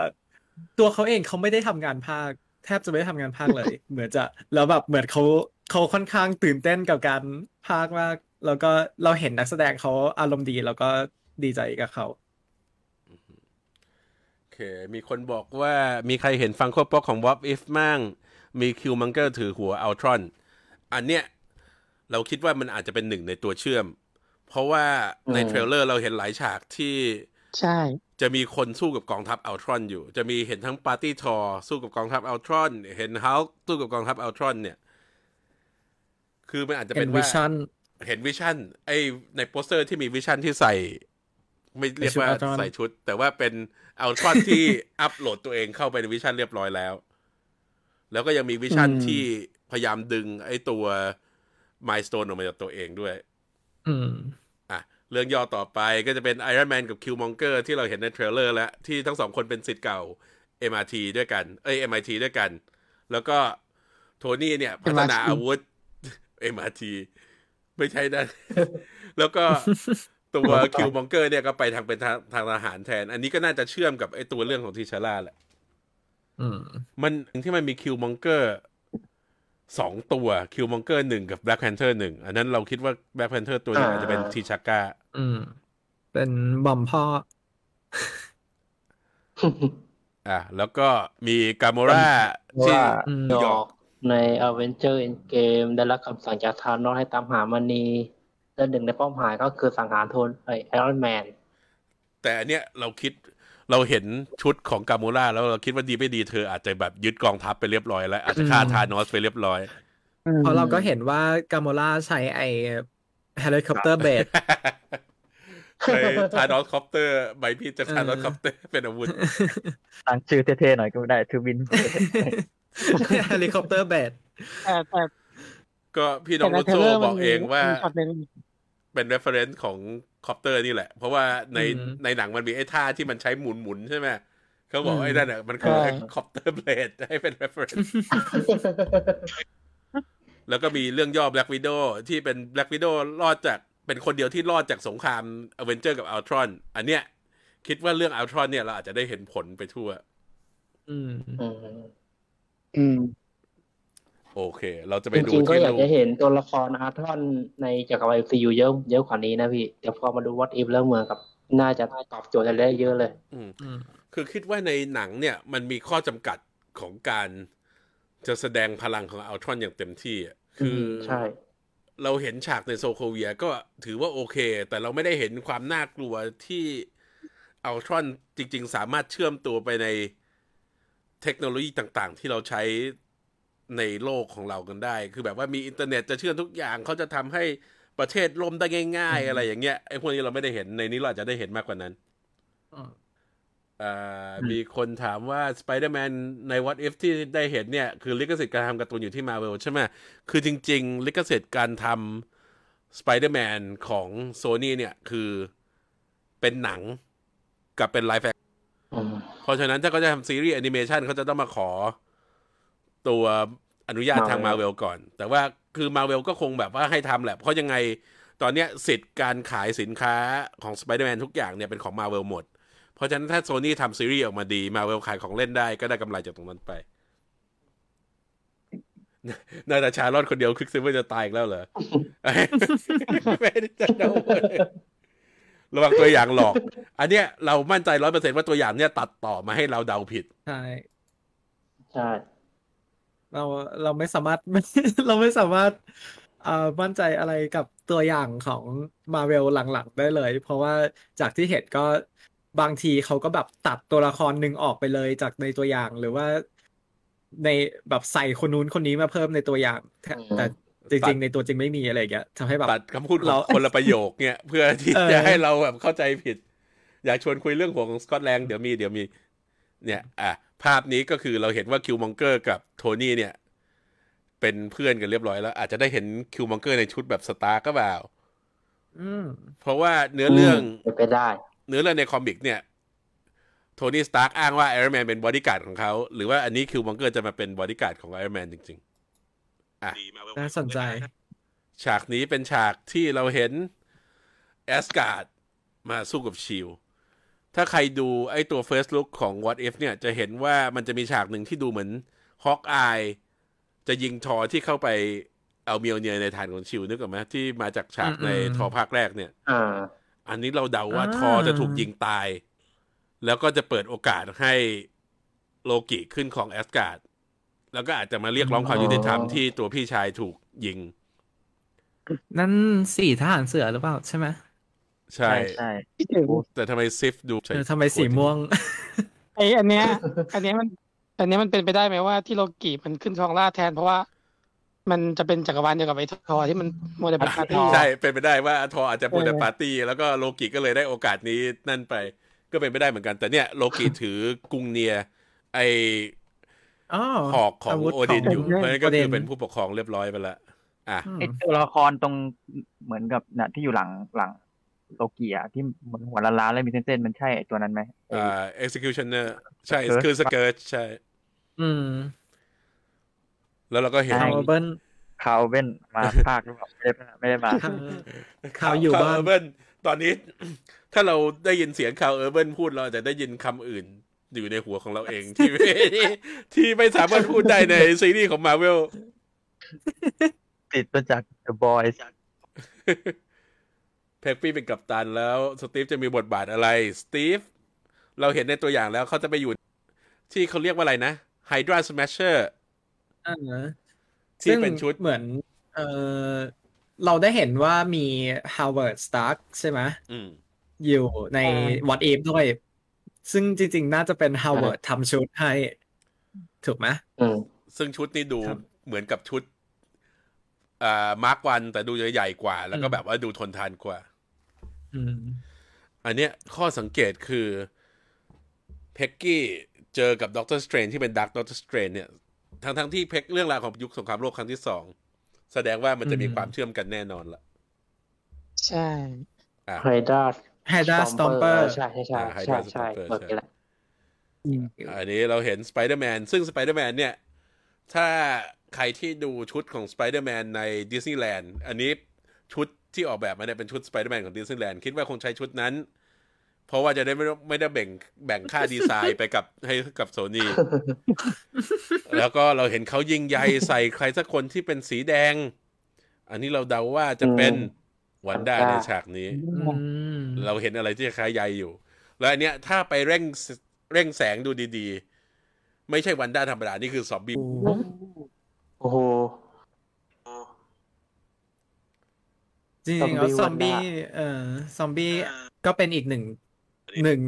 ตัวเขาเองเขาไม่ได้ทำงานภาค แทบจะไม่ได้ทำงานภาคเลย เหมือนจะ แล้วแบบเหมือนเขาเขาค่อนข้างตื่นเต้นกับการภาคมาก แล้วก็เราเห็นนักแสดงเขาอารมณ์ดี แล้วก็ดีใจกับเขาโอ เค มีคนบอกว่ามีใครเห็น Funko Pop ของ What If มั่งมี Killmonger ถือหัว Ultron อันเนี้ยเราคิดว่ามันอาจจะเป็นหนึ่งในตัวเชื่อม เพราะว่าในอืม trailer เราเห็นหลายฉากที่ใช่ จะมีคนสู้กับกองทัพ Ultron อยู่ จะมีเห็นทั้งปาร์ตี้ทอสู้กับกองทัพ Ultron เห็นฮัลสู้กับกองทัพ Ultron เนี่ย คือมันอาจจะเป็เป็นนวิว่าชั่นเห็นวิชั่นไอในโปสเตอร์ที่มีวิชั่นที่ใส่ ไม่เรียกว่าในชุด Ultron ใส่ชุด แต่ว่าเป็น Ultron ที่อัปโหลดตัวเองเข้าไปในวิชั่นเรียบร้อยแล้ว แล้วก็ยังมีวิชั่นอืมที่พยายามดึงไอตัว Mind Stone ออกมาจากตัวเองด้วย อืมอะ เรื่องย่อต่อไปก็จะเป็นไอรอนแมนกับ Killmonger ที่เราเห็นใน trailer แล้ว ที่ทั้งสองคนเป็นศิษย์เก่า MRT ด้วยกัน เอ้ย MIT ด้วยกัน แล้วก็โทนี่เนี่ย พัฒนา MRT อาวุธ MRT ไม่ใช่นะ แล้วก็ ตัว Killmonger เนี่ยก็ไปทางเป็นทางทางทหารแทน อันนี้ก็น่าจะเชื่อมกับไอตัวเรื่องของ T'Challa แหละอืมมันที่มันมี Killmonger สองตัว Killmonger หนึ่งกับ Black Panther หนึ่งอันนั้นเราคิดว่า Black Panther ตัวหนึ่งอาจจะเป็น T'Chaka อืมเป็นบอมพ่อ อะแล้วก็มีกาโมราที่ว่าอืมดอกใน Avenger Endgame ได้รับคำสั่งจากธานอสให้ตามหามณี และหนึ่งในเป้าหมายก็คือสังหารโทนี่ ไอไอรอนแมนแต่อันเนี้ยเราคิดเราเห็นชุดของกาโมราแล้วเราคิดว่าดีไม่ดีเธออาจจะแบบยึดกองทัพไปเรียบร้อยแล้ว อาจจะฆ่าอืมทานอสไปเรียบร้อยเพราะเราก็เห็นว่ากาโมราใช้ไอ helicopter bladeเคยทานอสคอปเตอร์ใบพี่จะทานอสคอปเตอร์เป็นอาวุธตั้งชื่อเท่ๆหน่อยก็ไม่ได้ทูบินเฮลิคอปเตอร์เบดแต่แต่ก็พี่น้องแต่รุในโซเทรลเลอร์บอกเองว่ามีช็อตหนึ่ง เป็น reference ของคอปเตอร์นี่แหละ เพราะว่าในอืมในหนังมันมีไอ้ท่าที่มันใช้หมุนหมุนๆใช่ไหมเขาบอกอืมไอ้นั่นอะมันคือใช่คอปเตอร์เบลดให้เป็น reference แล้วก็มีเรื่องย่อ Black Widow ที่เป็น Black Widow รอดจากเป็นคนเดียวที่รอดจากสงคราม Avenger กับ Ultron อันเนี้ย คิดว่าเรื่อง Ultron เนี่ยเราอาจจะได้เห็นผลไปทั่ว อืม อืมอืม โอเค เราจะไปจดูริงๆก็ที่อยากรูจะเห็นตัวละครอาร์ทอนในจักรวาล MCU เยอะเยอะกว่านี้นะพี่ แต่พอมาดู What If แล้วเหมือนกับ น่าจะตอบโจทย์อะไรได้เยอะเลยอืมอืมคือคิดว่าในหนังเนี่ย มันมีข้อจำกัดของการจะแสดงพลังของ Ultron อย่างเต็มที่อะคือใช่ เราเห็นฉากใน Sokovia ก็ถือว่าโอเค แต่เราไม่ได้เห็นความน่ากลัวที่ Ultron จริง ๆ สามารถเชื่อมตัวไปในเทคโนโลยีต่าง ๆ ที่เราใช้ ในโลกของเรากันได้ คือแบบว่ามีอินเทอร์เน็ตจะเชื่อมทุกอย่างเขาจะทำให้ประเทศล่มได้ง่าย ๆ อะไรอย่างเงี้ยไอ้พวกนี้เราไม่ได้เห็นในนี้เราอาจจะได้เห็นมากกว่านั้นอืมอ่ามีคนถามว่า Spider-Man ใน What If ที่ได้เห็นเนี่ย คือลิขสิทธิ์การทำการ์ตูนอยู่ที่ Marvel ใช่ไหมคือจริง ๆ ลิขสิทธิ์การทำ Spider-Man ของ Sony เนี่ย คือเเป็นหนังกับเป็นไลฟ์แฟอืมเพราะฉะนั้นถ้าเขาจะทำซีรีส์แอนิเมชันเขาจะต้องมาขอ ตัวอนุญาตทางมา Marvel เวลก่อน แต่ว่าคือมาเวลก็คงแบบว่าให้ทำแหละ เพราะยังไงตอนเนี้ยสิทธิ์การขายสินค้าของ Spider-Man ทุกอย่างเนี่ยเป็นของมาเวลหมด เพราะฉะนั้นถ้าโซนี่ทำซีรีส์ออกมาดีมาเวลขายของเล่นได้ก็ได้กำไรจากตรงนั้นไปน่าจะชาลอดคนเดียว Quicksilver จะตายอีกแล้วเหรอไม่ได้จะโดนระวังตัวอย่างหลอก อันเนี้ยเรามั่นใจร้อยเปอร์เซ็นว่าตัวอย่างเนี่ยตัดต่อมาให้เราเดาผิด ใช่ ใช่ เราเราไม่สามารถเราไม่สามารถเอ่อมั่นใจอะไรกับตัวอย่างของมาเวลหลังๆ ได้เลย เพราะว่าจากที่เห็นก็บางทีเขาก็แบบตัดตัวละครหนึ่งออกไปเลยจากในตัวอย่างหรือว่าในแบบใส่คนนู้นคนนี้มาเพิ่มในตัวอย่าง แต่แต่จตัริดงๆ ในตัวจริงไม่มีอะไรอย่างเงี้ยทำให้แบบตัดคำพูดของเราคนละประโยคเนี่ยเพื่อที่เออจะให้เราแบบเข้าใจผิด อยากชวนคุยเรื่องหัวของสกอตแลนด์เดี๋ยวมีเดี๋ยวมี เนี่ย อะ ภาพนี้ก็คือเราเห็นว่าคิวมองเกอร์กับโทนี่เนี่ย เป็นเพื่อนกันเรียบร้อยแล้ว อาจจะได้เห็น Killmonger ในชุดแบบ Stark ก็เปล่าอืมเพราะว่าเนื้อเรื่องเป็นไปได้ เนื้อเรื่องใน comic เนี่ย Tony Stark อ้างว่า Iron Man เป็นบอดี้การ์ดของเขาหรือว่าอันนี้ Killmonger จะมาเป็นบอดี้การ์ดของ Iron Man จริง ๆ อะน่าสนใจ ฉากนี้เป็นฉากที่เราเห็นแอสการ์ดมาสู้กับ S.H.I.E.L.D. ถ้าใครดูไอ้ตัว First Look ของ What If เนี่ยจะเห็นว่ามันจะมีฉากหนึ่งที่ดูเหมือนฮอกอายจะยิงทอที่เข้าไปเอาเมียวเนียในฐานของชิลนึกออกไหมที่มาจากฉากในอืมๆทอภาคแรกเนี่ยอ่าอันนี้เราเดาว่าอ่าทอจะถูกยิงตาย แล้วก็จะเปิดโอกาสให้โลกิขึ้นของแอสการ์ดแล้วก็อาจจะมาเรียกร้องความยุติธรรมอ๋อที่ตัวพี่ชายถูกยิง นั่นสี่ทหารเสือหรือเปล่าใช่ไหม ใช่ใช่ใช่คิดถึงแต่ทำไมซิฟดูใช่เออทำไมสีม่วงไออันเนี้ย อันเนี้ยมัน อันเนี้ยมันเป็นไปได้ไหมว่าที่โลกิมันขึ้นครองราชย์แทนเพราะว่ามันจะเป็นจักรวาลเดียวกับไอ้ทอที่มันโมเดลปาร์ตี้ใช่เป็นไปได้ว่าทออาจจะพูดแต่ปาร์ตี้แล้วก็โลกิก็เลยได้โอกาสนี้นั่นไป ก็เป็นไปได้เหมือนกัน แต่เนี่ยโลกิถือกรุงเนียไออ๋อหอกของาวุธโอดินอยู่ขงเพราะฉะนั้นก็โดคือเป็นผู้ปกครองเรียบร้อยไปแล้วอะอืมไอตัวละครตรงเหมือนกับน่ะที่อยู่หลังหลัง โลเกียที่เหมือนหัวล้านๆแล้วมีเส้นๆมันใช่ไอ้ตัวนั้นไหมไอ้อ่า executioner ใช่ Skirt คือสเกิร์ตใช่ อืม แล้วเราก็เห็นใช่คาวเบิลคาวเว่นมาภาคหรือเปล่าไม่ได้ไม่ได้มาคาวคาวอยู่บ้านเอร์เบิร์นตอนนี้ ถ้าเราได้ยินเสียงคาวเออร์เบิร์นพูดเราอาจจะได้ยินคำอื่นอยู่ในหัวของเราเองที่ที่ที่ไม่สามารถพูดได้ในซีรีส์ของมาเวลติดมาจาก The Boys Peggy เป็นกัปตันแล้ว Steve จะมีบทบาทอะไร Steve เราเห็นในตัวอย่างแล้วเขาจะไปอยู่ ที่เขาเรียกว่าอะไรนะ Hydra Smasherอ่าที่เป็นชุดเหมือน เออเราได้เห็นว่ามี Howard Stark ใช่ไหมอืมอยู่ใน What If ด้วย ซึ่งจริง ๆ น่าจะเป็น Howard ทำชุดให้ ถูกไหมอืมซึ่งชุดนี้ดูครับเหมือนกับชุดอ่า Mark One แต่ดูจะใหญ่กว่า แล้วก็อืมแบบว่าดูทนทานกว่า อืมอันเนี้ยข้อสังเกตคือ Peggy เจอกับ Doctor Strange ที่เป็น Dark Doctor Strange เนี่ยทั้งทั้งๆที่เพ็กเรื่องราวของยุคสงครามโลกครั้งที่สอง แสดงว่ามันจะมีอืมความเชื่อมกันแน่นอนละใช่อะ Hydra Hydra Stomper ใช่ใช่ใช่อ่าใช่ Hydra ใช่ Stomper เมื่อกี้แหละอันนี้เราเห็นสไปเดอร์แมนซึ่งสไปเดอร์แมนเนี่ย ถ้าใครที่ดูชุดของสไปเดอร์แมนในดิสนีย์แลนด์อันนี้ชุด ที่ออกแบบมาเนี่ยเป็นชุดสไปเดอร์แมนของดิสนีย์แลนด์คิดว่าคงใช้ชุดนั้น เพราะว่าจะได้ไม่ต้องไม่ได้แบ่งแบ่งค่าดีไซน์ไปกับให้กับโซนี่แล้วก็เราเห็นเขายิงใยใส่ใครสักคนที่เป็นสีแดง อันนี้เราเดาว่าจะเป็นอืม Wanda Wanda ในฉากนี้อืมเราเห็นอะไรที่คล้ายใยอยู่ แล้วอันเนี้ยถ้าไปเร่งเร่งแสงดูดีๆ ไม่ใช่วันด้าธรรมดา นี่คือซอมบี้โอ้โห โอ้โห จริงๆแล้วซซออมมบี้บี้เอ่อซอมบี้ก็เป็นอีกหนึ่งหนึ่ง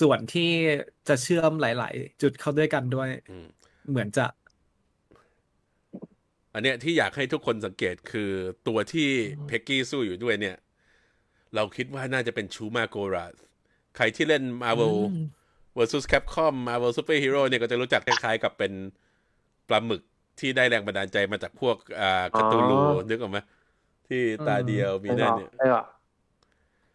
ส่วนที่จะเชื่อมหลาย ๆ จุดเข้าด้วยกันด้วยอืมเหมือนจะ อันเนี้ยที่อยากให้ทุกคนสังเกตคือตัวที่ Peggy สู้อยู่ด้วยเนี่ย เราคิดว่าน่าจะเป็น Shuma-Gorath ใครที่เล่น Marvel อืม vs Capcom Marvel Super Hero เนี่ยก็จะรู้จักคล้าย ๆ กับเป็นปลาหมึกที่ได้แรงบันดาลใจมาจากพวกอ่า Cthulhu อ๋อนึกออกไหม ที่ตาเดียวมีไม่นั่อนอกเนี่ยไม่ออก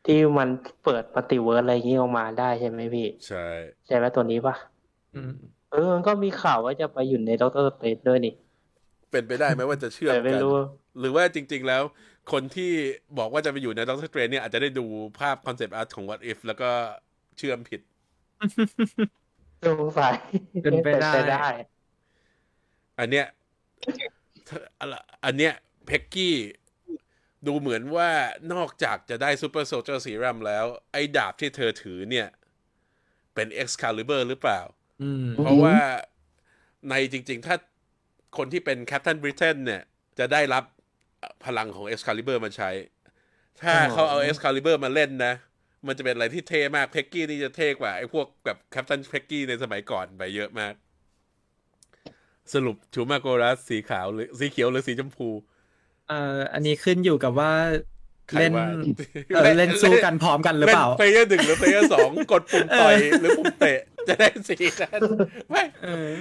ที่มันเปิด multiverse อะไรอย่างนี้ออกมาได้ใช่ไหมพี่ ใช่ ใช่ไหมตัวนี้ปะอืมเออมันก็มีข่าวว่าจะไปอยู่ใน Doctor Strange ด้วยนี่ เป็นไปได้ไหมว่าจะเชื่อมแต่ไม่กันรู้หรือว่าจริง ๆ แล้ว คนที่บอกว่าจะไปอยู่ใน Doctor Strange เนี่ยอาจจะได้ดูภาพ concept art ของ What If แล้วก็เชื่อมผิดสงสัยเป็นไปได้ได้อันเนี้ยอันเนี้ย Peggy ดูเหมือนว่านอกจากจะได้ super soldier serum แล้ว ไอ้ดาบที่เธอถือเนี่ย เป็น Excalibur หรือเปล่าอืมเพราะว่าในจริง ๆ ถ้าคนที่เป็น Captain Britain เนี่ย จะได้รับพลังของ Excalibur มาใช้ ถ้าเขาเอา Excalibur มาเล่นนะ มันจะเป็นอะไรที่เท่มาก เพ็กกี้นี่จะเท่กว่า ไอ้พวกแบบ Captain เพ็กกี้ในสมัยก่อนไปเยอะมาก สรุปชูมาโกรัสสีขาวหรือสีเขียวหรือสีชมพู เอ่ออันนี้ขึ้นอยู่กับว่าใครเล่นว่าเออเล่นสู้กันพร้อมกันหรือเปล่าเพลเยอร์หนึ่งหรือ player สองกดปุ่มต่อยหรือปุ่มเตะจะได้สีนั้นไม่เออ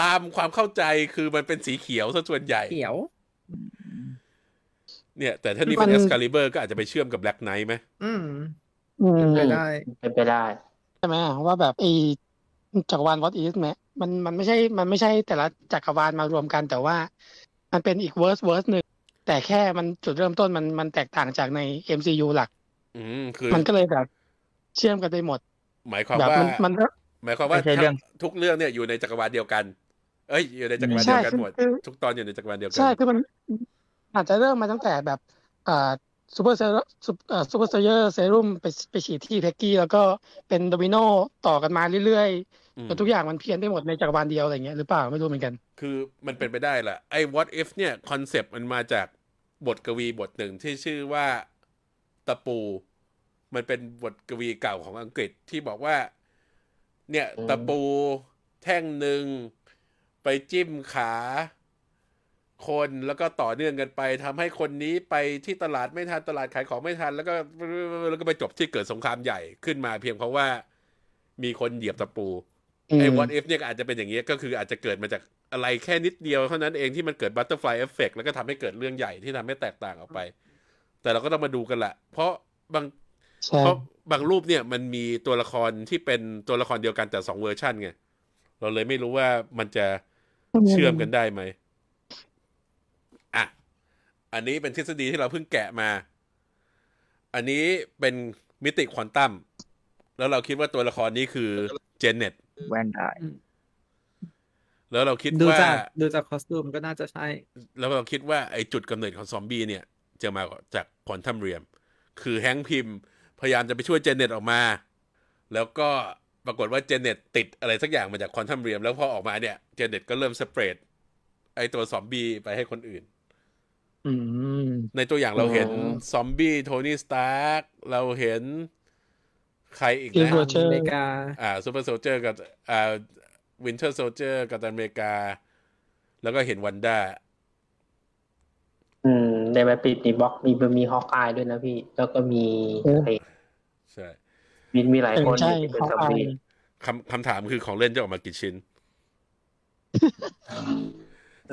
ตามความเข้าใจคือมันเป็นสีเขียวซะส่วนใหญ่เขียว เนี่ย แต่ถ้านี่เป็นมัน Excalibur ก็อาจจะไปเชื่อมกับ Black Knight ไหมอืมอืมเป็นไปได้เป็นไปได้ใช่ไหมว่าแบบไอจักรวาล What If ไหมมันมันไม่ใช่มันไม่ใช่แต่ละจักรวาลมารวมกันแต่ว่า มันเป็นอีก verse verse หนึ่งแต่แค่มันจุดเริ่มต้นมันมันแตกต่างจากใน MCU หลัก อืมคือมันก็เลยแบบเชื่อมกันไปหมด หมายความแบบว่ามันมันก็หมายความว่าไม่ใช่เรื่องทุกเรื่องเนี่ยอยู่ในจักรวาลเดียวกัน เอ้ยอยู่ในจักรวาลใช่เดียวกันหมดคือทุกตอนอยู่ในจักรวาลเดียวกัใช่คือมันอาจจะเริ่มมาตั้งแต่แบบอ่า super soldier super soldier serum ไปไปฉีดที่ Peggy แล้วก็เป็นโดมิโนต่อกันมาเรื่อย อืมๆจนทุกอย่างมันเพี้ยนไปหมดในจักรวาลเดียวอะไรเงี้ยหรือเปล่าไม่รู้เหมือนกัน คือมันเป็นไปได้แหละไอ้ what if เนี่ยคอนเซปต์มันมาจากบทกวีบทหนึ่งที่ชื่อว่าตะปู มันเป็นบทกวีเก่าของอังกฤษที่บอกว่า เนี่ยอืมตะปูแท่งหนึ่งไปจิ้มขาคนแล้วก็ต่อเนื่องกันไปทำให้คนนี้ไปที่ตลาดไม่ทันตลาดขายของไม่ทัน แล้วก็แล้วก็ไปจบที่เกิดสงครามใหญ่ขึ้นมาเพียงเพราะว่ามีคนเหยียบตะปู ไอ้ what if เนี่ยก็อาจจะเป็นอย่างนี้ยก็คืออาจจะเกิดมาจากอะไรแค่นิดเดียวเท่านั้นเองที่มันเกิด butterfly effect แล้วก็ทำให้เกิดเรื่องใหญ่ที่ทำให้แตกต่างออกไป แต่เราก็ต้องมาดูกันแหละเพราะบางใช่เพราะบางรูปเนี่ยมันมีตัวละครที่เป็นตัวละครเดียวกันแต่สองเวอร์ชันไงเราเลยไม่รู้ว่ามันจะเชื่อมกันได้ไหมอะอันนี้เป็นทฤษฎีที่เราเพิ่งแกะมา อันนี้เป็นมิติควอนตัมแล้วเราคิดว่าตัวละครนี้คือ Janet Van Dyne แล้วเราคิดดูว่าจากดูจาก costume ก็น่าจะใช่ แล้วเราคิดว่าไอ้จุดกำเนิดของซอมบี้เนี่ย จะมาจาก Quantum Realm คือ Hank Pym พยายามจะไปช่วย Janet ออกมา แล้วก็ปรากฏว่า Janet ติดอะไรสักอย่างมาจาก Quantum Realm แล้วพอออกมาเนี่ย Janet ก็เริ่ม spread ไอ้ตัวซอมบี้ไปให้คนอื่นอืมในตัวอย่างเราเห็นอ๋อซอมบี้โทนี่สตาร์กเราเห็น ใครอีก Steve นะ Rogers อเมริกาอ่าซูเปอร์โซเจอร์กับอ่าวินเทอร์โซเจอร์กับอเมริกา แล้วก็เห็นวันด้าอืมในแบบปิดในบล็อกมีมีฮอกอายด้วยนะพี่ แล้วก็มีโอ้ใครใช่มีมีหลายเออคนใช่ที่เป็นเขาซอมอายบี้คำคำถามคือของเล่นจะออกมากี่ชิ้น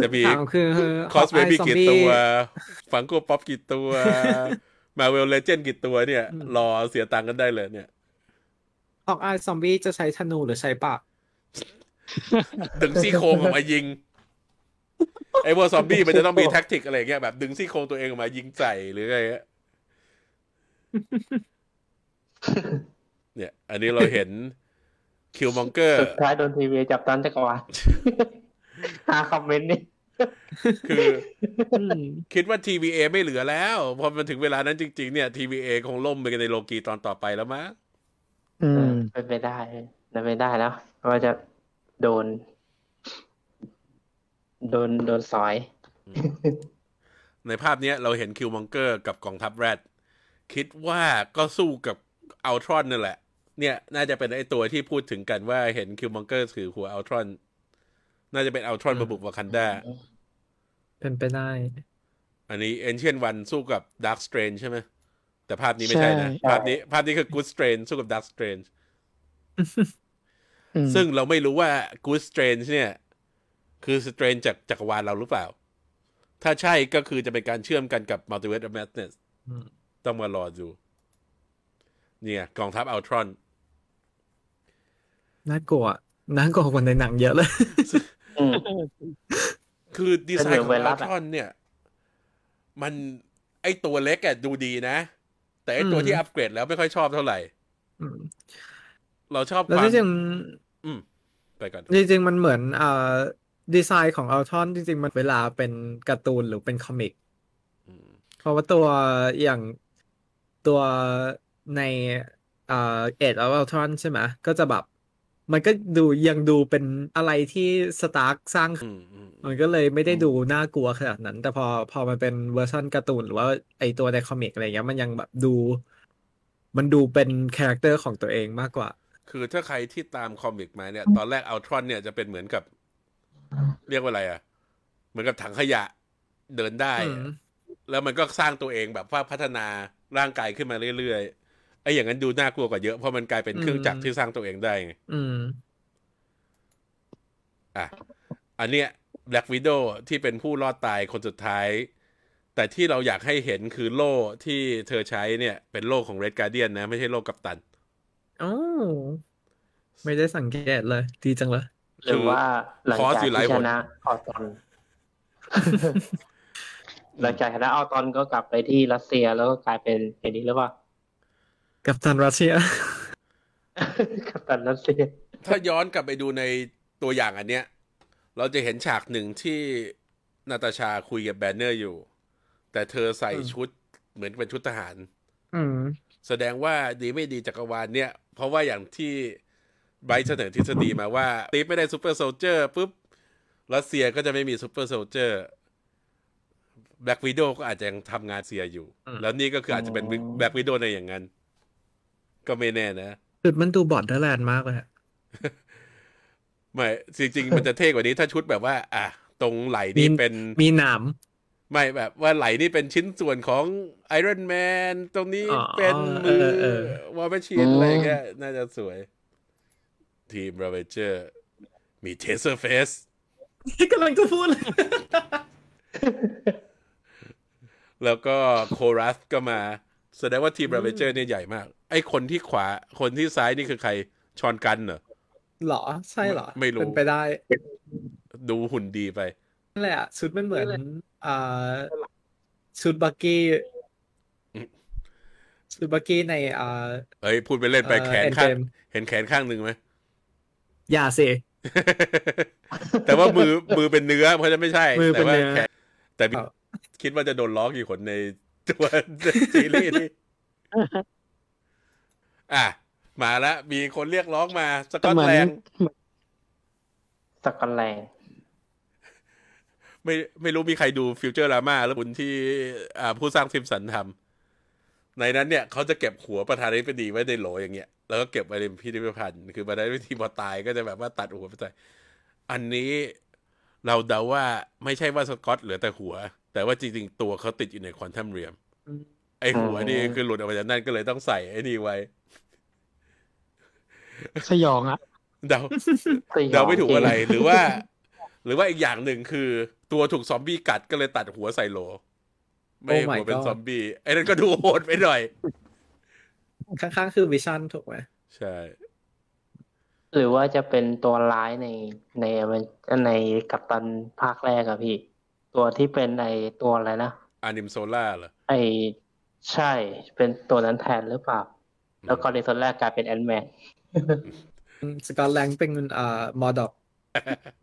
จะมีถามคือ Cosbaby Hawkeye กี่ Zombie ตัว Funko Pop กี่ตัว Marvel Legends กี่ตัวเนี่ยอืมรอเสียตังค์กันได้เลยเนี่ย Hawkeye ซอมบี้จะใช้ธนูหรือใช้ปากดึงซี่โครงออกมายิง ไอ้พวกซอมบี้มันจะต้องมี tactic อะไรอย่างเงี้ยแบบดึงซี่โครงตัวเองออกมายิงใส่หรืออะไรเงี้ยเนี่ย อันนี้เราเห็นคิวมองเกอร์สุดท้ายโดนทีวีจับตันจักรวาลหาคอมเมนต์นี่คืออืมคิดว่า TVA ไม่เหลือแล้ว พอมันถึงเวลานั้นจริง ๆ เนี่ย TVA คงล่มไปกันในโลกีตอนต่อไปแล้วมั้ง อืเอม อเป็นไปได้เป็นไปได้แล้วว่าจะโดนโดนโดนสอยในภาพเนี้ยเราเห็นคิวมองเกอร์กับกองทัพแรด คิดว่าก็สู้กับ Ultron นั่นแหละ เนี่ย น่าจะเป็นไอตัวที่พูดถึงกันว่าเห็น Killmonger ถือหัว Ultron น่าจะเป็น Ultron มาบุกวากันดา เป็นไปได้ อันนี้ Ancient One สู้กับดาร์ s สเตรนใช่ไหม แต่ภาพนี้ไม่ใช่นะใช่ภาพนี้ภาพนี้คือกู d สเตรนสู้กับดาร์ s สเตรนอืมซึ่งเราไม่รู้ว่ากูสเตรนเนี่ย คือ Strange จากจักรวาลเราหรือเปล่า ถ้าใช่ก็คือจะเป็นการเชื่อมกันกับ Multiverse of Madness อืมต้องมารอดู เนี่ยกองทัพอัลตรอนน่ากลัวน่ากลัวกว่าในหนังเยอะเลยอืมคือดีไซน์ของเป็นเหมือนไวรัอัสลอะตรอนเนี่ย มันไอตัวเล็กอะดูดีนะ แต่ไอตัวอืมที่อัปเกรดแล้วไม่ค่อยชอบเท่าไหร่อืมเราชอบแล้วความที่จริงอืมไปก่อนจริง ๆ มันเหมือนอ่าดีไซน์ของ Ultron จริง ๆ มันเวลาเป็นการ์ตูนหรือเป็น comic อืมเพราะว่าตัวอย่างตัวในอ่า Age Ultron ใช่ไหมก็จะแบบ มันก็ดูยังดูเป็นอะไรที่สตาร์กสร้างอืมอืมมันก็เลยไม่ได้ดูน่ากลัวขนาดนั้น แต่พอพอมันเป็นเวอร์ชันการ์ตูนหรือว่าไอตัวใน comic อะไรเงี้ยมันยังแบบดู มันดูเป็น character ของตัวเองมากกว่า คือถ้าใครที่ตาม comic มาเนี่ย ตอนแรก Ultron เนี่ยจะเป็นเหมือนกับ เรียกว่าอะไรอะเหมือนกับถังขยะเดินได้อืมแล้วมันก็สร้างตัวเองแบบว่าพัฒนาร่างกายขึ้นมาเรื่อยๆ ไอ้อย่างนั้นดูน่ากลัวกว่าเยอะเพราะมันกลายเป็นเครื่องจักรที่สร้างตัวเองได้ไงอืมอะอันเนี้ย Black Widow ที่เป็นผู้รอดตายคนสุดท้าย แต่ที่เราอยากให้เห็นคือโล่ที่เธอใช้เนี่ย เป็นโล่ของ Red Guardian นะ ไม่ใช่โล่กัปตันอ๋อไม่ได้สังเกตเลย ดีจังเลยหรือว่าหลังคอร์สจากอยู่หลายที่หชนนะออตอน หลังจากชนะออตอนก็กลับไปที่รัสเซียแล้วก็กลายเป็นไอ้นี้หรือเปล่า กับตันรัสเซีย กัปตันรัสเซีย ถ้าย้อนกลับไปดูในตัวอย่างอันเนี้ย เราจะเห็นฉากหนึ่งที่นาตาชาคุยกับแบนเนอร์อยู่ แต่เธอใส่อืมชุดเหมือนเป็นชุดทหารอืมแสดงว่าดีไม่ดีจักรวาลเนี่ย เพราะว่าอย่างที่ไบรท์เสนอทฤษฎีมาว่าสตีฟไม่ได้ Super Soldier ปุ๊บรัสเซียก็จะไม่มี Super Soldier Black Widow ก็อาจจะยังทำงานรัสเซียอยู่อืมแล้วนี่ก็คืออาจจะเป็นอ๋อ Black Widow ในอย่างนั้น ก็ไม่แน่นะชุดมันดู Borderlands มากเลยอะไม่จริง ๆ มันจะเท่กว่านี้ถ้าชุดแบบว่า อะตรงไหล่นี่เป็นมีหนามไม่แบบว่าไหล่นี่เป็นชิ้นส่วนของไอรอนแมนตรงนี้อ๋อเป็นมือเออเออ War Machine อะไรอย่างเงี้ยน่าจะสวย ทีม Ravager มี Taserfaceกำลังจะพูดเลยแล้วก็โครัสก็มา แสดงว่าทีมราเวเจอร์เนี่ยใหญ่มาก ไอคนที่ขวาคนที่ซ้ายนี่คือใครชอนกันเหรอหรอ ใช่เหรอ ไม่รู้เป็นไปได้ ดูหุ่นดีไปนั่นแหละชุดมันเหมือนอ่าชุดบักกี้อืมชุดบักกี้ในอ่าเอ้ยพูดไปเล่นไปเอ่อแขนข้าง Endgame เห็นแขนข้างหนึ่งไหมอย่าสิแต่ว่ามือมือเป็นเนื้อเพราะฉะนั้นไม่ใช่มือเป็แต่นว่าเนื้อแขนแต่ครับคิดว่าจะโดนล้อกี่คนใน ตัวซีรีส์นี้อะ มาแล้ว มีคนเรียกร้องมา สกอตเหมือนแลนด์สกอตแลนด์ไม่ไม่รู้มีใครดูฟิวเจอร์รามาแล้วคุณที่อ่าผู้สร้างซิมสันทำในนั้นเนี่ยเขาจะเก็บหัวประธานาธิบดีไว้ในโหลอย่างเงี้ย แล้วก็เก็บไว้ในพิพิธภัณฑ์ คือประธานาธิบดีพอตายก็จะแบบว่าตัดหัวไปใส่อันนี้ เราเดาว่าไม่ใช่ว่าสกอตเหลือแต่หัว แต่ว่าจริงๆ ตัวเขาติดอยู่ในควอนตัมเรียม ไอหัวนี่คือหลุดออกมาจากนั่นก็เลยต้องใส่ไอ้นี่ไว้ สยองอะเดาสยองเดาไม่ถูกจงอะไร หรือว่า หรือว่าอีกอย่างหนึ่งคือ ตัวถูกซอมบี้กัดก็เลยตัดหัวใส่โหล ไม่ให้ Oh my หัวเป็น God ซอมบี้ไอ้นั่นก็ดูโหดไปหน่อย ข้างๆคือวิชั่นถูกไหมใช่ หรือว่าจะเป็นตัวร้ายในในในกัปตันภาคแรกอะพี่ ตัวที่เป็นไอตัวอะไรนะ Arnim Zola เหรอไอใช่เป็นตัวนั้นแทนหรือเปล่า แล้วก็ในตอนแรกกลายเป็น Ant-Man Scott Lang เป็นอ่า MODOK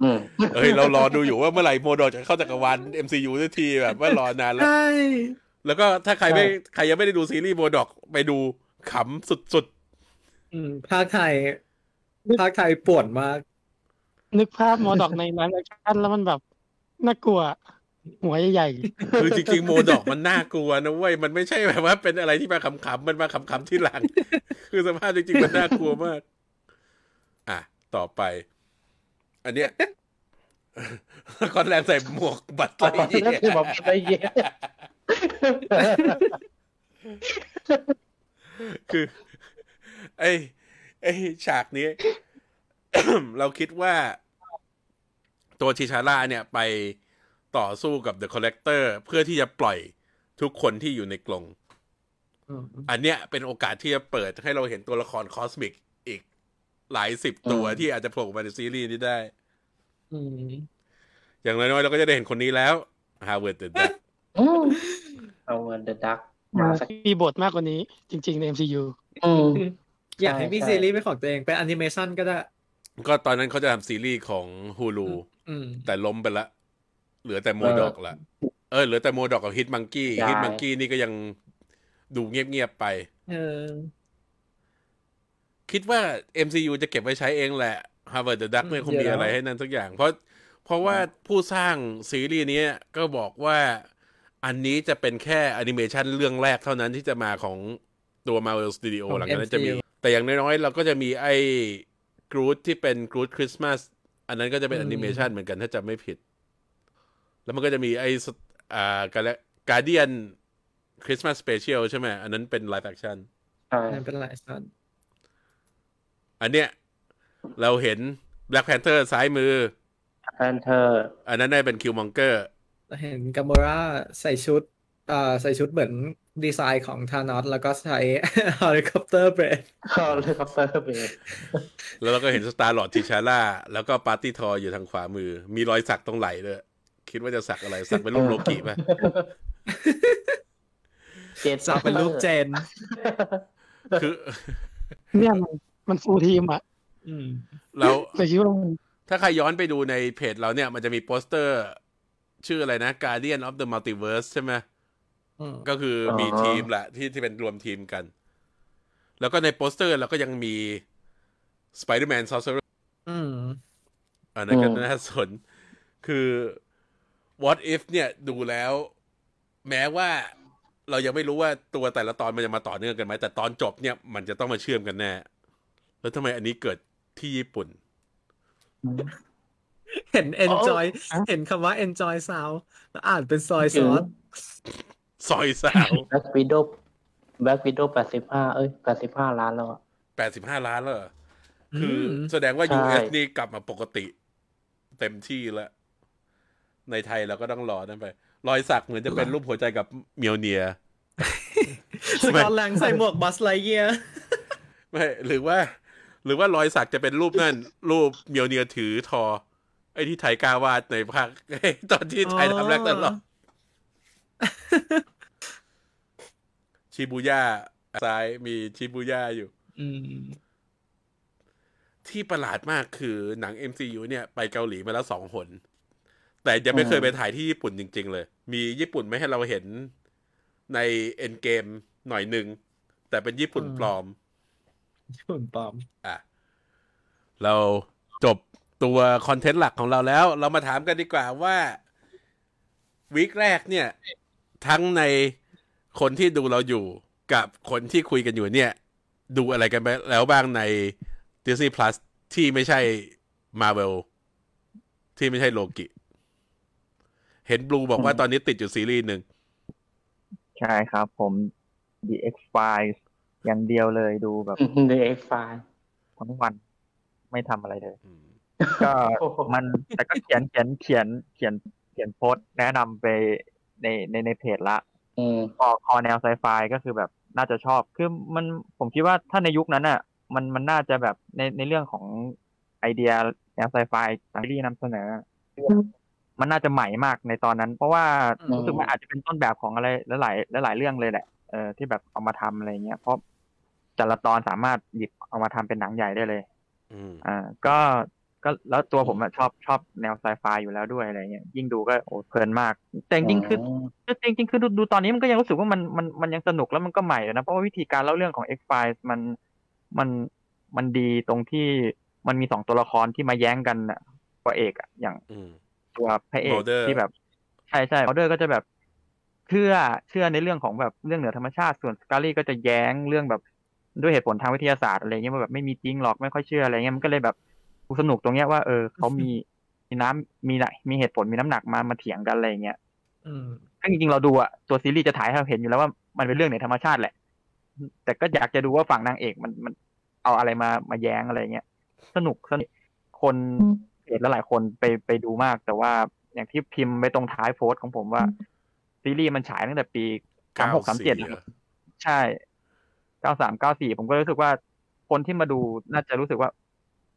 อืมเอ้ย เรารอดูอยู่ว่าเมื่อไหร่ MODOK จะเข้าจักรวาล MCU สักทีแบบว่ารอนานแล้ว ใช่ แล้วก็ถ้าใครไม่ใครยังไม่ได้ดูซีรีส์ MODOK ไปดูขำสุดอืมภาคไทย ภาคไทยป่วนมาก นึกภาพ MODOK ใน live action แล้วมันแบบน่ากลัว หัวใหญ่ๆคือจริงๆ MODOK มันน่ากลัวนะเว้ยมันไม่ใช่แบบว่าเป็นอะไรที่มาขำๆมันมาขำๆที่หลัง คือสภาพจริงๆมันน่ากลัวมาก อะต่อไป อันเนี้ยคอนแลนใส่หมวกบัตรไนั่นคือบอกไปเยอะคือ ไอ้ไอ้ฉากนี้ เราคิดว่าตัว T'Challa เนี่ยไปต่อสู้กับ The Collector เพื่อที่จะปล่อยทุกคนที่อยู่ในกรงอืมอันเนี้ยเป็นโอกาสที่จะเปิดให้เราเห็นตัวละคร cosmic อีกหลายสิบตัวอืมที่อาจจะโผล่มาในซีรีส์นี้ได้อืมอย่างน้อยๆเราก็จะได้เห็นคนนี้แล้ว Howard the Duck อืมเอาเงินเดอะดักมาสักมีบทมากกว่านี้จริง ๆ ใน MCU อืมอยากให้มีใช่ซีรีส์เป็นของตัวเองเป็นแอนิเมชันก็ได้ ก็ตอนนั้นเขาจะทำซีรีส์ของ Hulu อืมแต่ล้มไปละ เหลือแต่โมดอกละ เออเหลือแต่โมดอกกับฮิตมังกี้ใช่ฮิตมังกี้นี่ก็ยังดูเงียบๆไปเออคิดว่า MCU จะเก็บไว้ใช้เองแหละ Harvard the Duck อืมไม่คงมีเดี๋ยวอะไรให้นั่นสักอย่าง เพราะเพราะว่าผู้สร้างซีรีส์นี้ก็บอกว่าอันนี้จะเป็นแค่แอนิเมชันเรื่องแรกเท่านั้นที่จะมาของตัว Marvel Studio ของหลังจากนั้นจะมี MCU แต่อย่างน้อยๆ เราก็จะมีไอ้ กรู t ที่เป็นกรู t คริสต์มาสอันนั้นก็จะเป็นแอนิเมชันเหมือนกันถ้าจำไม่ผิด แล้วมันก็จะมีไอ้สอ่าการเดียนคริสต์มาส special ใช่ไหมอันนั้นเป็น live actionใช่นั่นเป็นหลายส่วนอันเนี้ยเราเห็น Black Panther ซ้ายมือ Panther อันนั้นได้เป็น Killmongerเห็น Gamora ใส่ชุดเอ่อใส่ชุดเหมือน ดีไซน์ของธานอสแล้วก็ใช้เฮลิคอปเตอร์ blade เข้าเลยครับเตอร์เบสแล้วเราก็เห็นสตาร์ลอ d ทิชาร่า แล้วก็ Party Thor อยู่ทางขวามือ มีรอยสักตรงไหล่ด้วย คิดว่าจะสักอะไร สักเป็นรูปโลกิป่ะเจนสักเป็นรูปเจน คือ เนี่ยมันมัน full team อะอืมเราแต่คิดว่ามันถ้าใครย้อนไปดูในเพจเราเนี่ย มันจะมีโปสเตอร์ ชื่ออะไรนะ Guardian of the Multiverse ใช่ไหมอืม ก็คือมีทีมแหละ ที่ที่เป็นรวมทีมกัน แล้วก็ในโปสเตอร์เราก็ยังมี Spider-Man Sorcerer อืมอันนั้นก็อืมน่าสน คือ what if เนี่ยดูแล้ว แม้ว่าเรายังไม่รู้ว่าตัวแต่ละตอนมันจะมาต่อเนื่องกันไหม แต่ตอนจบเนี่ยมันจะต้องมาเชื่อมกันแน่ แล้วทำไมอันนี้เกิดที่ญี่ปุ่น เห็น enjoy เห็นคำว่า enjoy sound แล้วอ่านเป็นซอยซอส ซอยสาวแบ็กวิดโดแบ็กวิดโดแปดสิบห้าเอ้ยแปดสิบห้าล้านแล้วอะแปดสิบห้าล้านแล้วเหรอคืออมแสดงว่าใช่ US นี่กลับมาปกติ เต็มที่แล้ว ในไทยเราก็ต้องรอนั่นไป รอยสักเหมือนจะเป็นรูปหัวใจกับเมียวเนียสกอตแลนด์ใส่หมวกบัสไลเยียไม่หรือว่า หรือว่ารอยสักจะเป็นรูปนั่น รูปเมียวเนียถือทอ ไอ้ที่ไทยกล้าวาดในภาคตอนที่ไทยทำแรกตลอด ชิบูย่าซ้ายมีชิบูย่าอยู่อืมที่ประหลาดมากคือหนัง MCU เนี่ย ไปเกาหลีมาแล้วสองหน แต่ยังไม่เคยไปถ่ายที่ญี่ปุ่นจริง ๆ เลย มีญี่ปุ่นไม่ให้เราเห็นในเอ็นเกมหน่อยหนึ่ง แต่เป็นญี่ปุ่นอืมปลอม ญี่ปุ่นปลอม อะ เราจบตัวคอนเทนต์หลักของเราแล้ว เรามาถามกันดีกว่าว่า วีคแรกเนี่ย ทั้งในคนที่ดูเราอยู่กับคนที่คุยกันอยู่เนี่ย ดูอะไรกันไปแล้วบ้างใน Disney Plus ที่ไม่ใช่ Marvel ที่ไม่ใช่โลกิ เห็นบลูบอกว่าตอนนี้ติดอยู่ซีรีส์หนึ่ง ใช่ครับผม The X Files อย่างเดียวเลยดูแบบเดอะเอ็กไฟทั้งวันไม่ทำอะไรเลยอืมก็โอ้โหมันแต่ก็เขียนเขียนเขียนเขียนเขียนโพสต์แนะนำไป ในในในเพจละอืมพอคอแนวไซไฟก็คือแบบน่าจะชอบ คือมันผมคิดว่าถ้าในยุคนั้นอะ มันมันน่าจะแบบในในเรื่องของไอเดียแนวไซไฟต่างที่นำเสนอ มันน่าจะใหม่มากในตอนนั้น เพราะว่าอืมรู้สึกว่าอาจจะเป็นต้นแบบของอะไรหลายๆหลายๆเรื่องเลยแหละเออที่แบบเอามาทำอะไรเงี้ยเพราะแต่ละตอนสามารถหยิบเอามาทำเป็นหนังใหญ่ได้เลยอืมอ่าก็ ก็แล้วตัวผมอะชอบชอบแนวไซไฟอยู่แล้วด้วยอะไรเงี้ยยิ่งดูก็โอ้เพลินมาก แต่จริงๆคือคือจริงๆคือดูดูตอนนี้มันก็ยังรู้สึกว่ามันมันมันยังสนุกแล้วมันก็ใหม่เลยนะเพราะว่าวิธีการเล่าเรื่องของ X Files มันมันมันดีตรงที่มันมีสองตัวละครที่มาแย้งกันอะตัวเอกอะอย่างอืมตัวพระเอก Mulder ที่แบบใช่ใช่มอเดอร์ก็จะแบบเชื่อเชื่อในเรื่องของแบบเรื่องเหนือธรรมชาติส่วนสกาลี่ก็จะแย้งเรื่องแบบด้วยเหตุผลทางวิทยาศาสตร์อะไรเงี้ยว่าแบบไม่มีจริงหรอกไม่ค่อยเชื่ออะไรเงี้ยมันก็เลยแบบ สนุกตรงเนี้ยว่าเออเขามีมีน้ำมีไหนมีเหตุผลมีน้ำหนักมามาเถียงกันอะไรเงี้ยอืมซึ่งจริงๆเราดูอะตัวซีรีส์จะถ่ายให้เราเห็นอยู่แล้วว่ามันเป็นเรื่องเหนือธรรมชาติแหละ แต่ก็อยากจะดูว่าฝั่งนางเอกมันมันเอาอะไรมามาแย้งอะไรเงี้ยสนุกสนุกคนเพจและหลายคนไปไปดูมาก แต่ว่าอย่างที่พิมพ์ไปตรงท้ายโพสต์ของผมว่า ซีรีส์มันฉายตั้งแต่ปีสามหกสามเจ็ด94อะใช่เก้าสามเก้าสี่ผมก็รู้สึกว่าคนที่มาดูน่าจะรู้สึกว่า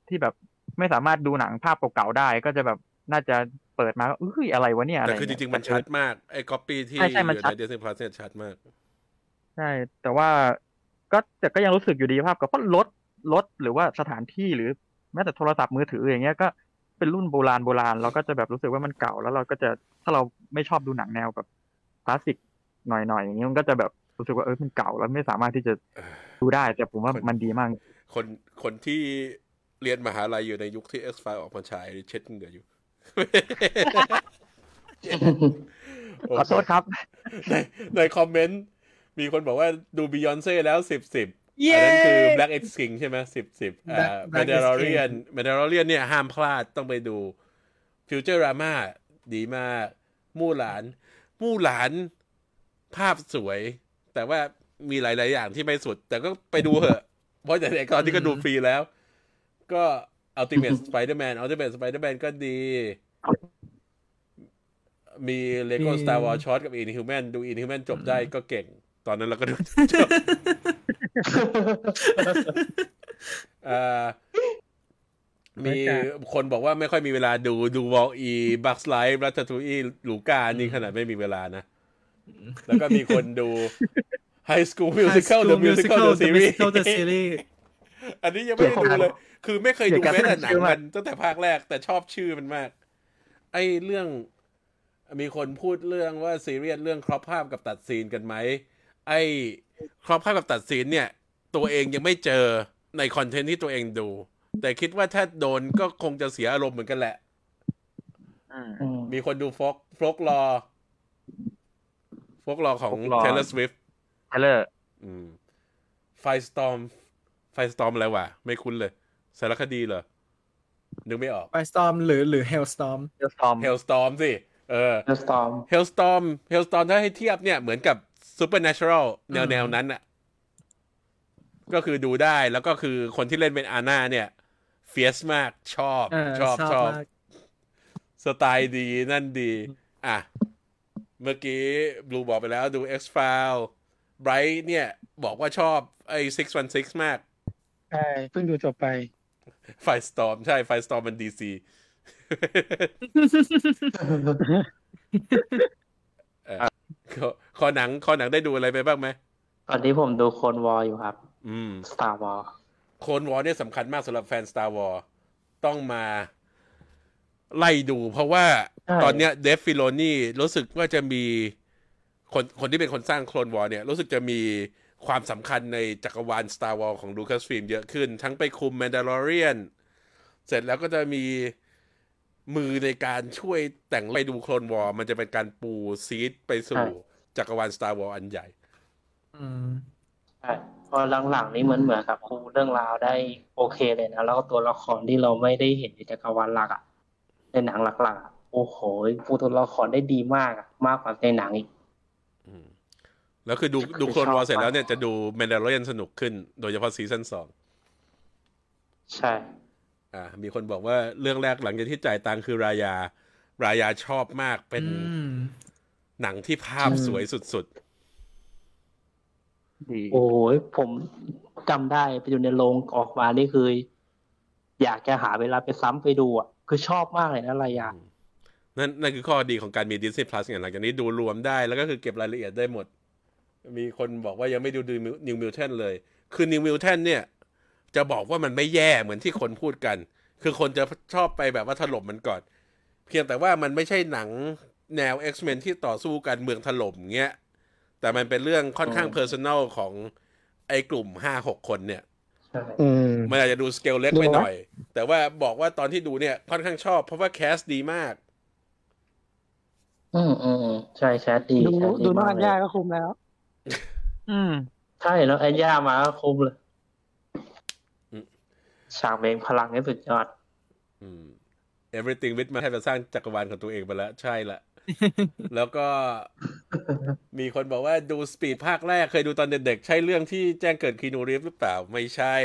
ที่แบบ ไม่สามารถดูหนังภาพเก่าๆได้ ก็จะแบบน่าจะเปิดมาก็เอ้ยอะไรวะเนี่ยอะไรแต่คือจเงี้ยริงๆ มันชัดมากไอ้ก๊อปปี้ที่ใช่ใช่อมันยู่ชัดใน Disney Plus เนี่ยชัดมาก ใช่ แต่ว่าก็แต่ก็ยังรู้สึกอยู่ดีภาพก็เพราะรถรถหรือว่าสถานที่หรือแม้แต่โทรศัพท์มือถืออย่างเงี้ยก็เป็นรุ่นโบราณโบราณเราก็จะแบบรู้สึกว่ามันเก่า แล้วเราก็จะถ้าเราไม่ชอบดูหนังแนวแบบคลาสสิกหน่อยๆอย่างนี้มันก็จะแบบรู้สึกว่าเออมันเก่าแล้วไม่สามารถที่จะดูได้ แต่ผมว่ามันดีมาก คนคนที่ เรียนมหาลัยอยู่ในยุคที่ X File ออกมาฉายเช็ดเหงื่ออยู่ขอโทษครับ ในในคอมเมนต์ มีคนบอกว่าดูบิยอนเซ่แล้วสิบสิบเย้อันนั้นคือ Black X King ใช่ไหมสิบสิบอ่า Black- m a Black d X a l o r i a n m a d a l o r i a n เนี่ยห้ามพลาดต้องไปดู Futurama ดีมาก มู่หลาน มู่หลานภาพสวย แต่ว่ามีหลาย ๆ อย่างที่ไม่สุด แต่ก็ไปดูเหอะ เพราะแต่ในตอนที่ก็ดูฟรีแล้ว ก็ Ultimate Spider-Man Ultimate Spider-Man ก็ดี มี Lego มี Star Wars Short กับ Inhuman ดู Inhuman จบได้ก็เก่ง ตอนนั้นเราก็ดูจบอ่ามีคนบอกว่าไม่ค่อยมีเวลาดูดูวอลอีบักสไลฟ์รัตทูอีลูกานี่ขนาดไม่มีเวลานะ แล้วก็มีคนดู High School Musical The Musical The Series Musical The Series อันนี้ยังไม่ได้ดูเลย คือไม่เคยดูเกลียดการแม้แต่หนังชื่อมัมากนตั้งแต่ภาคแรกแต่ชอบชื่อมันมาก ไอ้เรื่อง มีคนพูดเรื่องว่าซีเรียสเรื่องครอบภาพกับตัดซีนกันไหมไอ้ครอบภาพกับตัดซีนเนี่ย ตัวเองยังไม่เจอในคอนเทนต์ที่ตัวเองดู แต่คิดว่าถ้าโดนก็คงจะเสียอารมณ์เหมือนกันแหละอืมอืมมีคนดู Folk Folklore Folklore ของ Folklore Taylor Swift Taylor อืม Firestorm Firestorm อะไรวะ ไม่คุ้นเลย สารคดีเหรอ นึกไม่ออก ไฟสตอมหรือหรือ Hailstorm เดลสตอม Hailstorm สิ เออ The Storm Hailstorm Hailstorm ถ้าให้เทียบเนี่ยเหมือนกับ Supernatural แนวอืมแนวนั้นอะก็คือดูได้แล้วก็คือคนที่เล่นเป็นอาน่าเนี่ย เฟียสมากชอบเออชอบชอบมากสไตล์ดีนั่นดี อะ เมื่อกี้บลูบอกไปแล้วดู X File ไบรท์เนี่ย บอกว่าชอบไอ้616 มาก ใช่เพิ่งดูจบไป Firestorm ใช่ Firestorm มัน DC คอหนังคอหนังได้ดูอะไรไปบ้างไหมตอนนี้ผมดู Clone Wars อยู่ครับ อืม Star Wars Clone Wars เนี่ยสำคัญมากสำหรับแฟน Star Wars ต้องมาไล่ดู เพราะว่าใช่ตอนเนี้ย Dave Filoni รู้สึกว่าจะมีคนคนที่เป็นคนสร้างโคลนวอร์เนี่ย รู้สึกจะมี ความสำคัญในจักรวาล Star Wars ของ Lucasfilm เยอะขึ้น ทั้งไปคุม Mandalorian เสร็จแล้วก็จะมีมือในการช่วยแต่งไปดูโคลนวอร์มันจะเป็นการปูซีดไปสู่ใช่จักรวาล Star Wars อันใหญ่ อืมใช่พอหลังๆนี้เหมือนเหมือนกับครูเรื่องราวได้โอเคเลยนะ แล้วก็ตัวละครที่เราไม่ได้เห็นในจักรวาลหลักอะในหนังหลักๆอะโอ้โหปูตัวละครได้ดีมากอะมากกว่าในหนังอีกอืม แล้วคือดูดูโคลนวอร์เสร็จแล้วเนี่ยจะดู Mandalorian สนุกขึ้น โดยเฉพาะซีซั่นสองใช่ อ่า มีคนบอกว่าเรื่องแรกหลังจากที่จ่ายตังค์คือรายา รายาชอบมากเป็นอืมหนังที่ภาพอืมสวยสุดดีโอ้ยผมจำได้ไปอยู่ในโรงออกมานี่คือ อยากจะหาเวลาไปซ้ำไปดูอะ คือชอบมากเลยนะ Rayaๆนั่นนั่นคือข้อดีของการมี Disney Plus ไงหลังจากนี้ดูรวมได้แล้วก็คือเก็บรายละเอียดได้หมด มีคนบอกว่ายังไม่ดู New Mutant เลย คือ New Mutant เนี่ย จะบอกว่ามันไม่แย่เหมือนที่คนพูดกัน คือคนจะชอบไปแบบว่าถล่มมันก่อน เพียงแต่ว่ามันไม่ใช่หนังแนว X-Men ที่ต่อสู้กันเมืองถล่มเงี้ย แต่มันเป็นเรื่องค่อนข้างอืมเพอร์ซัน l ของไอ้กลุ่มห้าหกคนเนี่ยใช่อืมมันอาจจะดูสเกลเล็กดูไปไหมหน่อย แต่ว่าบอกว่าตอนที่ดูเนี่ยค่อนข้างชอบ เพราะว่าแคสดีมาก อืมอืมอืมใช่แชทดีดูแชทดูน้องมาอักญเลญายก็คุ้มแล้ว อืม ใช่แล้วไอ้ย่ามาก็คุ้มเลยอืม ฉากเบงพลังนี่สุดยอด อืม everything with มาให้มาสร้างจักรวาลของตัวเองไปแล้ว ใช่ละ แล้วก็มีคนบอกว่าดู Speed ภาคแรกเคยดูตอนเด็กๆ ใช่เรื่องที่แจ้งเกิด Keanu Reeves หรือเปล่า ไม่ใช่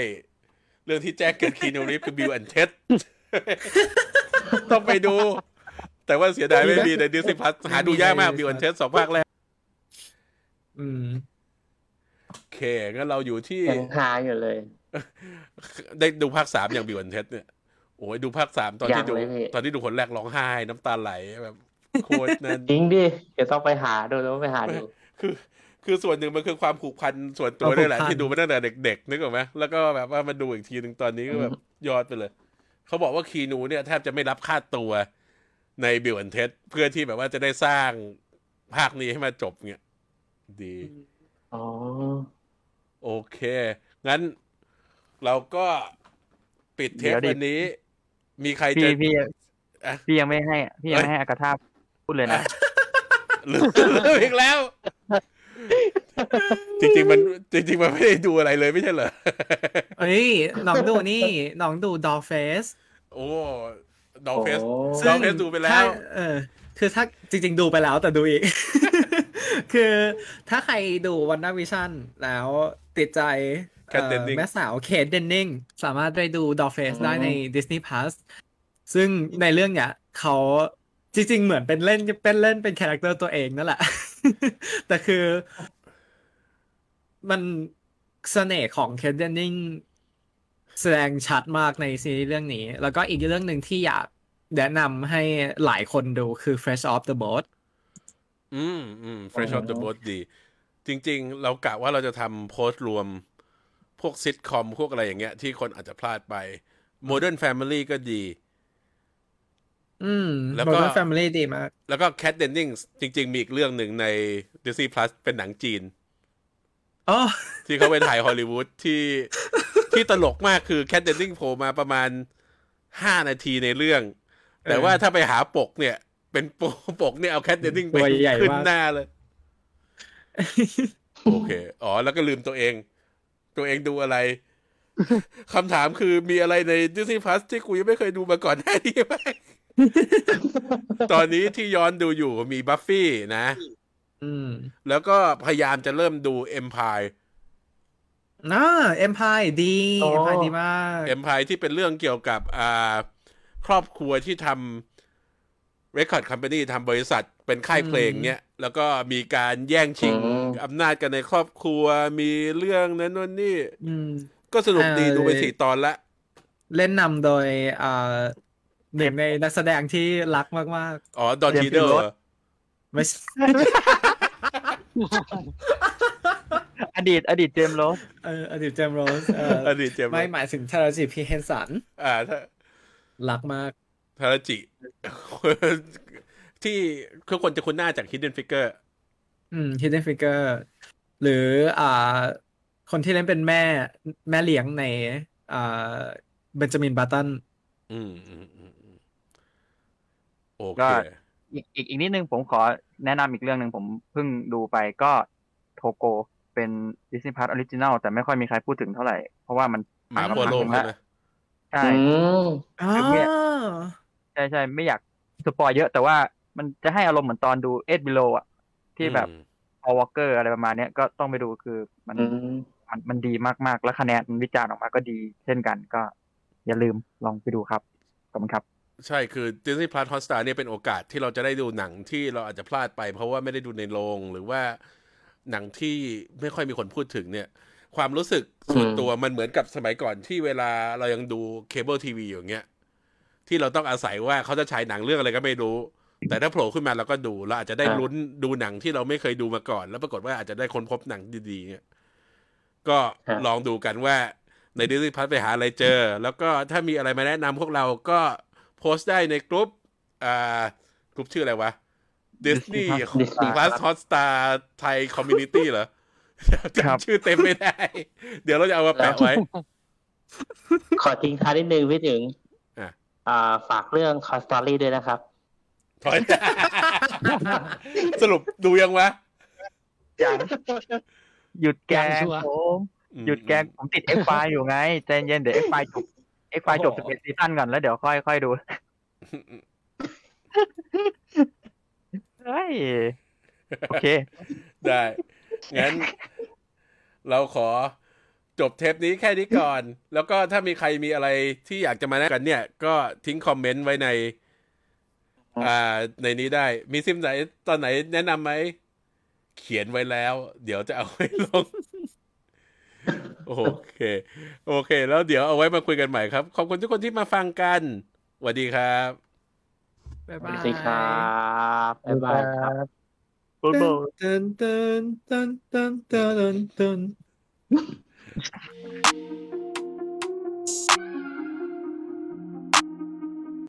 เรื่องที่แจ้งเกิด Keanu Reeves คือ Bill and Ted ต้องไปดู แต่ว่าเสียดายไม่มีใน Disney Plus หาดูยากมาก Bill and Ted สองภาคแรก อืมเคงั้นเราอยู่ที่ยังหาอยู่เลย ได้ดูภาคสามอย่าง Bill and Ted เนี่ยโอ้ยดูภาคสามตอนที่ยังดูเลยพี่ตอนที่ดูคนแรกร้องไห้ น้ำตาไหลแบบโคตรนั่นจริงดิเดี๋ยวต้องไปหาดูแล้วไปหาดู คือ คือส่วนหนึ่งมันคือความผูกพันส่วนตัวความผูกนี่แหละพันที่ดูมาตั้งแต่เด็กๆนึกออกไหมแล้วก็แบบว่ามาดูอีกทีหนึ่งตอนนี้ก็แบบยอดไปเลย เขาบอกว่าคีนูเนี่ยแทบจะไม่รับค่าตัวใน Bill and Ted เพื่อที่แบบว่าจะได้สร้างภาคนี้ให้มาจบเนี่ย ดีอ๋อโอเค งั้นเราก็ปิดเทปเดี๋ยวดิวันนี้ มีใครพี่จะพี่อะพี่ยังไม่ให้ พี่ยังไม่ให้อากาธาพูดเลยนะลืมลืมอีกแล้ว จริง ๆ มัน จริง ๆ มันไม่ได้ดูอะไรเลยไม่ใช่เหรอเอ้ยน้องดูนี่น้องดู Dog Face โอ้ดอกเฟสโอ้ดอกเฟสดูไปแล้วถ้าเออ คือถ้าจริง ๆ ดูไปแล้วแต่ดูอีก คือถ้าใครดูวันนาวิชั่นแล้วติดใจ Kat เอ่อ Dennings แม่สาว Kat Dennings สามารถไปดู Dollface อืมได้ใน Disney Plus ซึ่งในเรื่องเนี้ยเขาจริง ๆ เหมือนเป็นเล่นเป็นเล่นเป็น character ตัวเองนั่นแหละ แต่คือ มันเสน่ห์ของ Kat Dennings แสดงชัดมากในซีรีส์เรื่องนี้ แล้วก็อีกเรื่องหนึ่งที่อยากแนะนำให้หลายคนดูคือ Fresh Off the Boat อืมอืม Fresh อ๋ off the อ boat ดี จริง ๆ เรากะว่าเราจะทำโพสต์รวม พวกซิทคอม พวกอะไรอย่างเงี้ย ที่คนอาจจะพลาดไป Modern Family ก็ดี อืม แล้วก็ Modern Family ดีมาก แล้วก็ Cat Dennings จริง ๆ มีอีกเรื่องหนึ่งใน Disney Plus เป็นหนังจีนอ๋อที่เขาไปถ่ายฮอลลีวูดที่ที่ตลกมากคือแคทเดนนิงโผล่มาประมาณห้านาทีในเรื่อง แต่ว่าถ้าไปหาปกเนี่ย เป็นปกปกเนี่ยเอาแคทเดนนิงไปตัวใหญ่ขึ้นมากหน้าเลย โอเค อ๋อ แล้วก็ลืมตัวเอง ตัวเองดูอะไรคำถามคือมีอะไรใน Disney Plus ที่กูยังไม่เคยดูมาก่อนหน้านี้ไหมตอนนี้ที่ย้อนดูอยู่มีบัฟฟี่นะอืมแล้วก็พยายามจะเริ่มดู Empire น่า Empire ดีอ๋อ Empire ดีมากเอ็มพายที่เป็นเรื่องเกี่ยวกับอ่าครอบครัวที่ทำ Record Company ทำบริษัทเป็นค่ายเพลงเนี้ย แล้วก็มีการแย่งชิงอืมอำนาจกันในครอบครัวมีเรื่องนั้นนู่นนี่อืมก็สนุกดีเอ่อดูไปสี่ตอนละ เล่นนำโดยอ่าหนึ่งในนักแสดงที่รักมากอ๋อ ดอน James ทีเดอร์ Rhodes ๆไม่ใช่อดีต อดีตเจมส์โรสเอออดีตเจมส์โรสเอออดีตเจมส์ไม่หมายถึงทาราจิพีเฮนสันอ่าถ้ารักมาก ทาราจิ ที่ทุกคนจะคุ้นหน้าจาก Hidden Figure อืม Hidden Figure หรืออ่า คนที่เล่นเป็นแม่ แม่เลี้ยงในอ่าเบนจามินบัตตันอืมอืมอืมอืมโอก็เคอีกอีกอีกนิดนึงผมขอแนะนำอีกเรื่องหนึ่งผมเพิ่งดูไปก็ Togo เป็น Disney Plus Original แต่ไม่ค่อยมีใครพูดถึงเท่าไหร่ เพราะว่ามันหมาโปโลกผ่นใช่มาไหมใช่อืมอ๋อคือเนี่ย ใช่ใช่ไม่อยาก spoil เยอะ แต่ว่ามันจะให้อารมณ์เหมือนตอนดู Eight Below อะที่แบบอืม Paul Walker อะไรประมาณเนี้ยก็ต้องไปดูคือมันอืมมันมันดีมากๆ แล้วคะแนนวิจารณ์ออกมาก็ดีเช่นกันก็อย่าลืมลองไปดูครับขอบคุณครับ ใช่คือ Disney Plus Hotstar เนี่ยเป็นโอกาสที่เราจะได้ดูหนังที่เราอาจจะพลาดไป เพราะว่าไม่ได้ดูในโรงหรือว่าหนังที่ไม่ค่อยมีคนพูดถึงเนี่ย ความรู้สึกส่วนตัวมันเหมือนกับสมัยก่อนที่เวลาเรายังดูเคเบิลทีวีอย่างเงี้ย ที่เราต้องอาศัยว่าเขาจะฉายหนังเรื่องอะไรก็ไม่รู้ แต่ถ้าโผล่ขึ้นมาเราก็ดูเราอาจจะได้ครับลุ้นดูหนังที่เราไม่เคยดูมาก่อน แล้วปรากฏว่าอาจจะได้ค้นพบหนังดีๆเนี่ยก็ครับลองดูกันว่าในดิสนีย์พัทไปหาอะไรเจอ แล้วก็ถ้ามีอะไรมาแนะนำพวกเราก็โพสต์ได้ในกลุ่มอ่ากลุ่มชื่ออะไรวะ Disney Disney Plus Hotstar Thai Community เหรอครับจำชื่อเต็มไม่ได้ เดี๋ยวเราจะเอามาแปะไว้ ขอทิ้งท้ายนิดนึงพี่ถึงอะอ่า ฝากเรื่อง Toy Story ด้วยนะครับถอยสรุปดูยังวะยังหยุดแกล้ยังงชัวร์ผมอืมหยุดแกล้งผมติด X ไฟอยู่ไงใจเย็นเดี๋ยว X ไฟจบ X ไฟจบโอ้โห11ซีซั่นก่อนแล้วเดี๋ยวค่อยค่อยดูเฮ้ยโอเค ได้ งั้น เราขอ จบเทปนี้แค่นี้ก่อน แล้วก็ถ้ามีใครมีอะไรที่อยากจะมาแลกกันเนี่ย ก็ทิ้งคอมเมนต์ไว้ใน อ่า ในนี้ได้ มีซิมไหนตอนไหนแนะนำไหม เขียนไว้แล้ว เดี๋ยวจะเอาไว้ลง โอเค โอเค แล้วเดี๋ยวเอาไว้มาคุยกันใหม่ครับ ขอบคุณทุกคนที่มาฟังกันสวัสดีครับบ๊ายบายสวัสดีครับบ๊ายบายครับบ๊ายบาย フフフフ。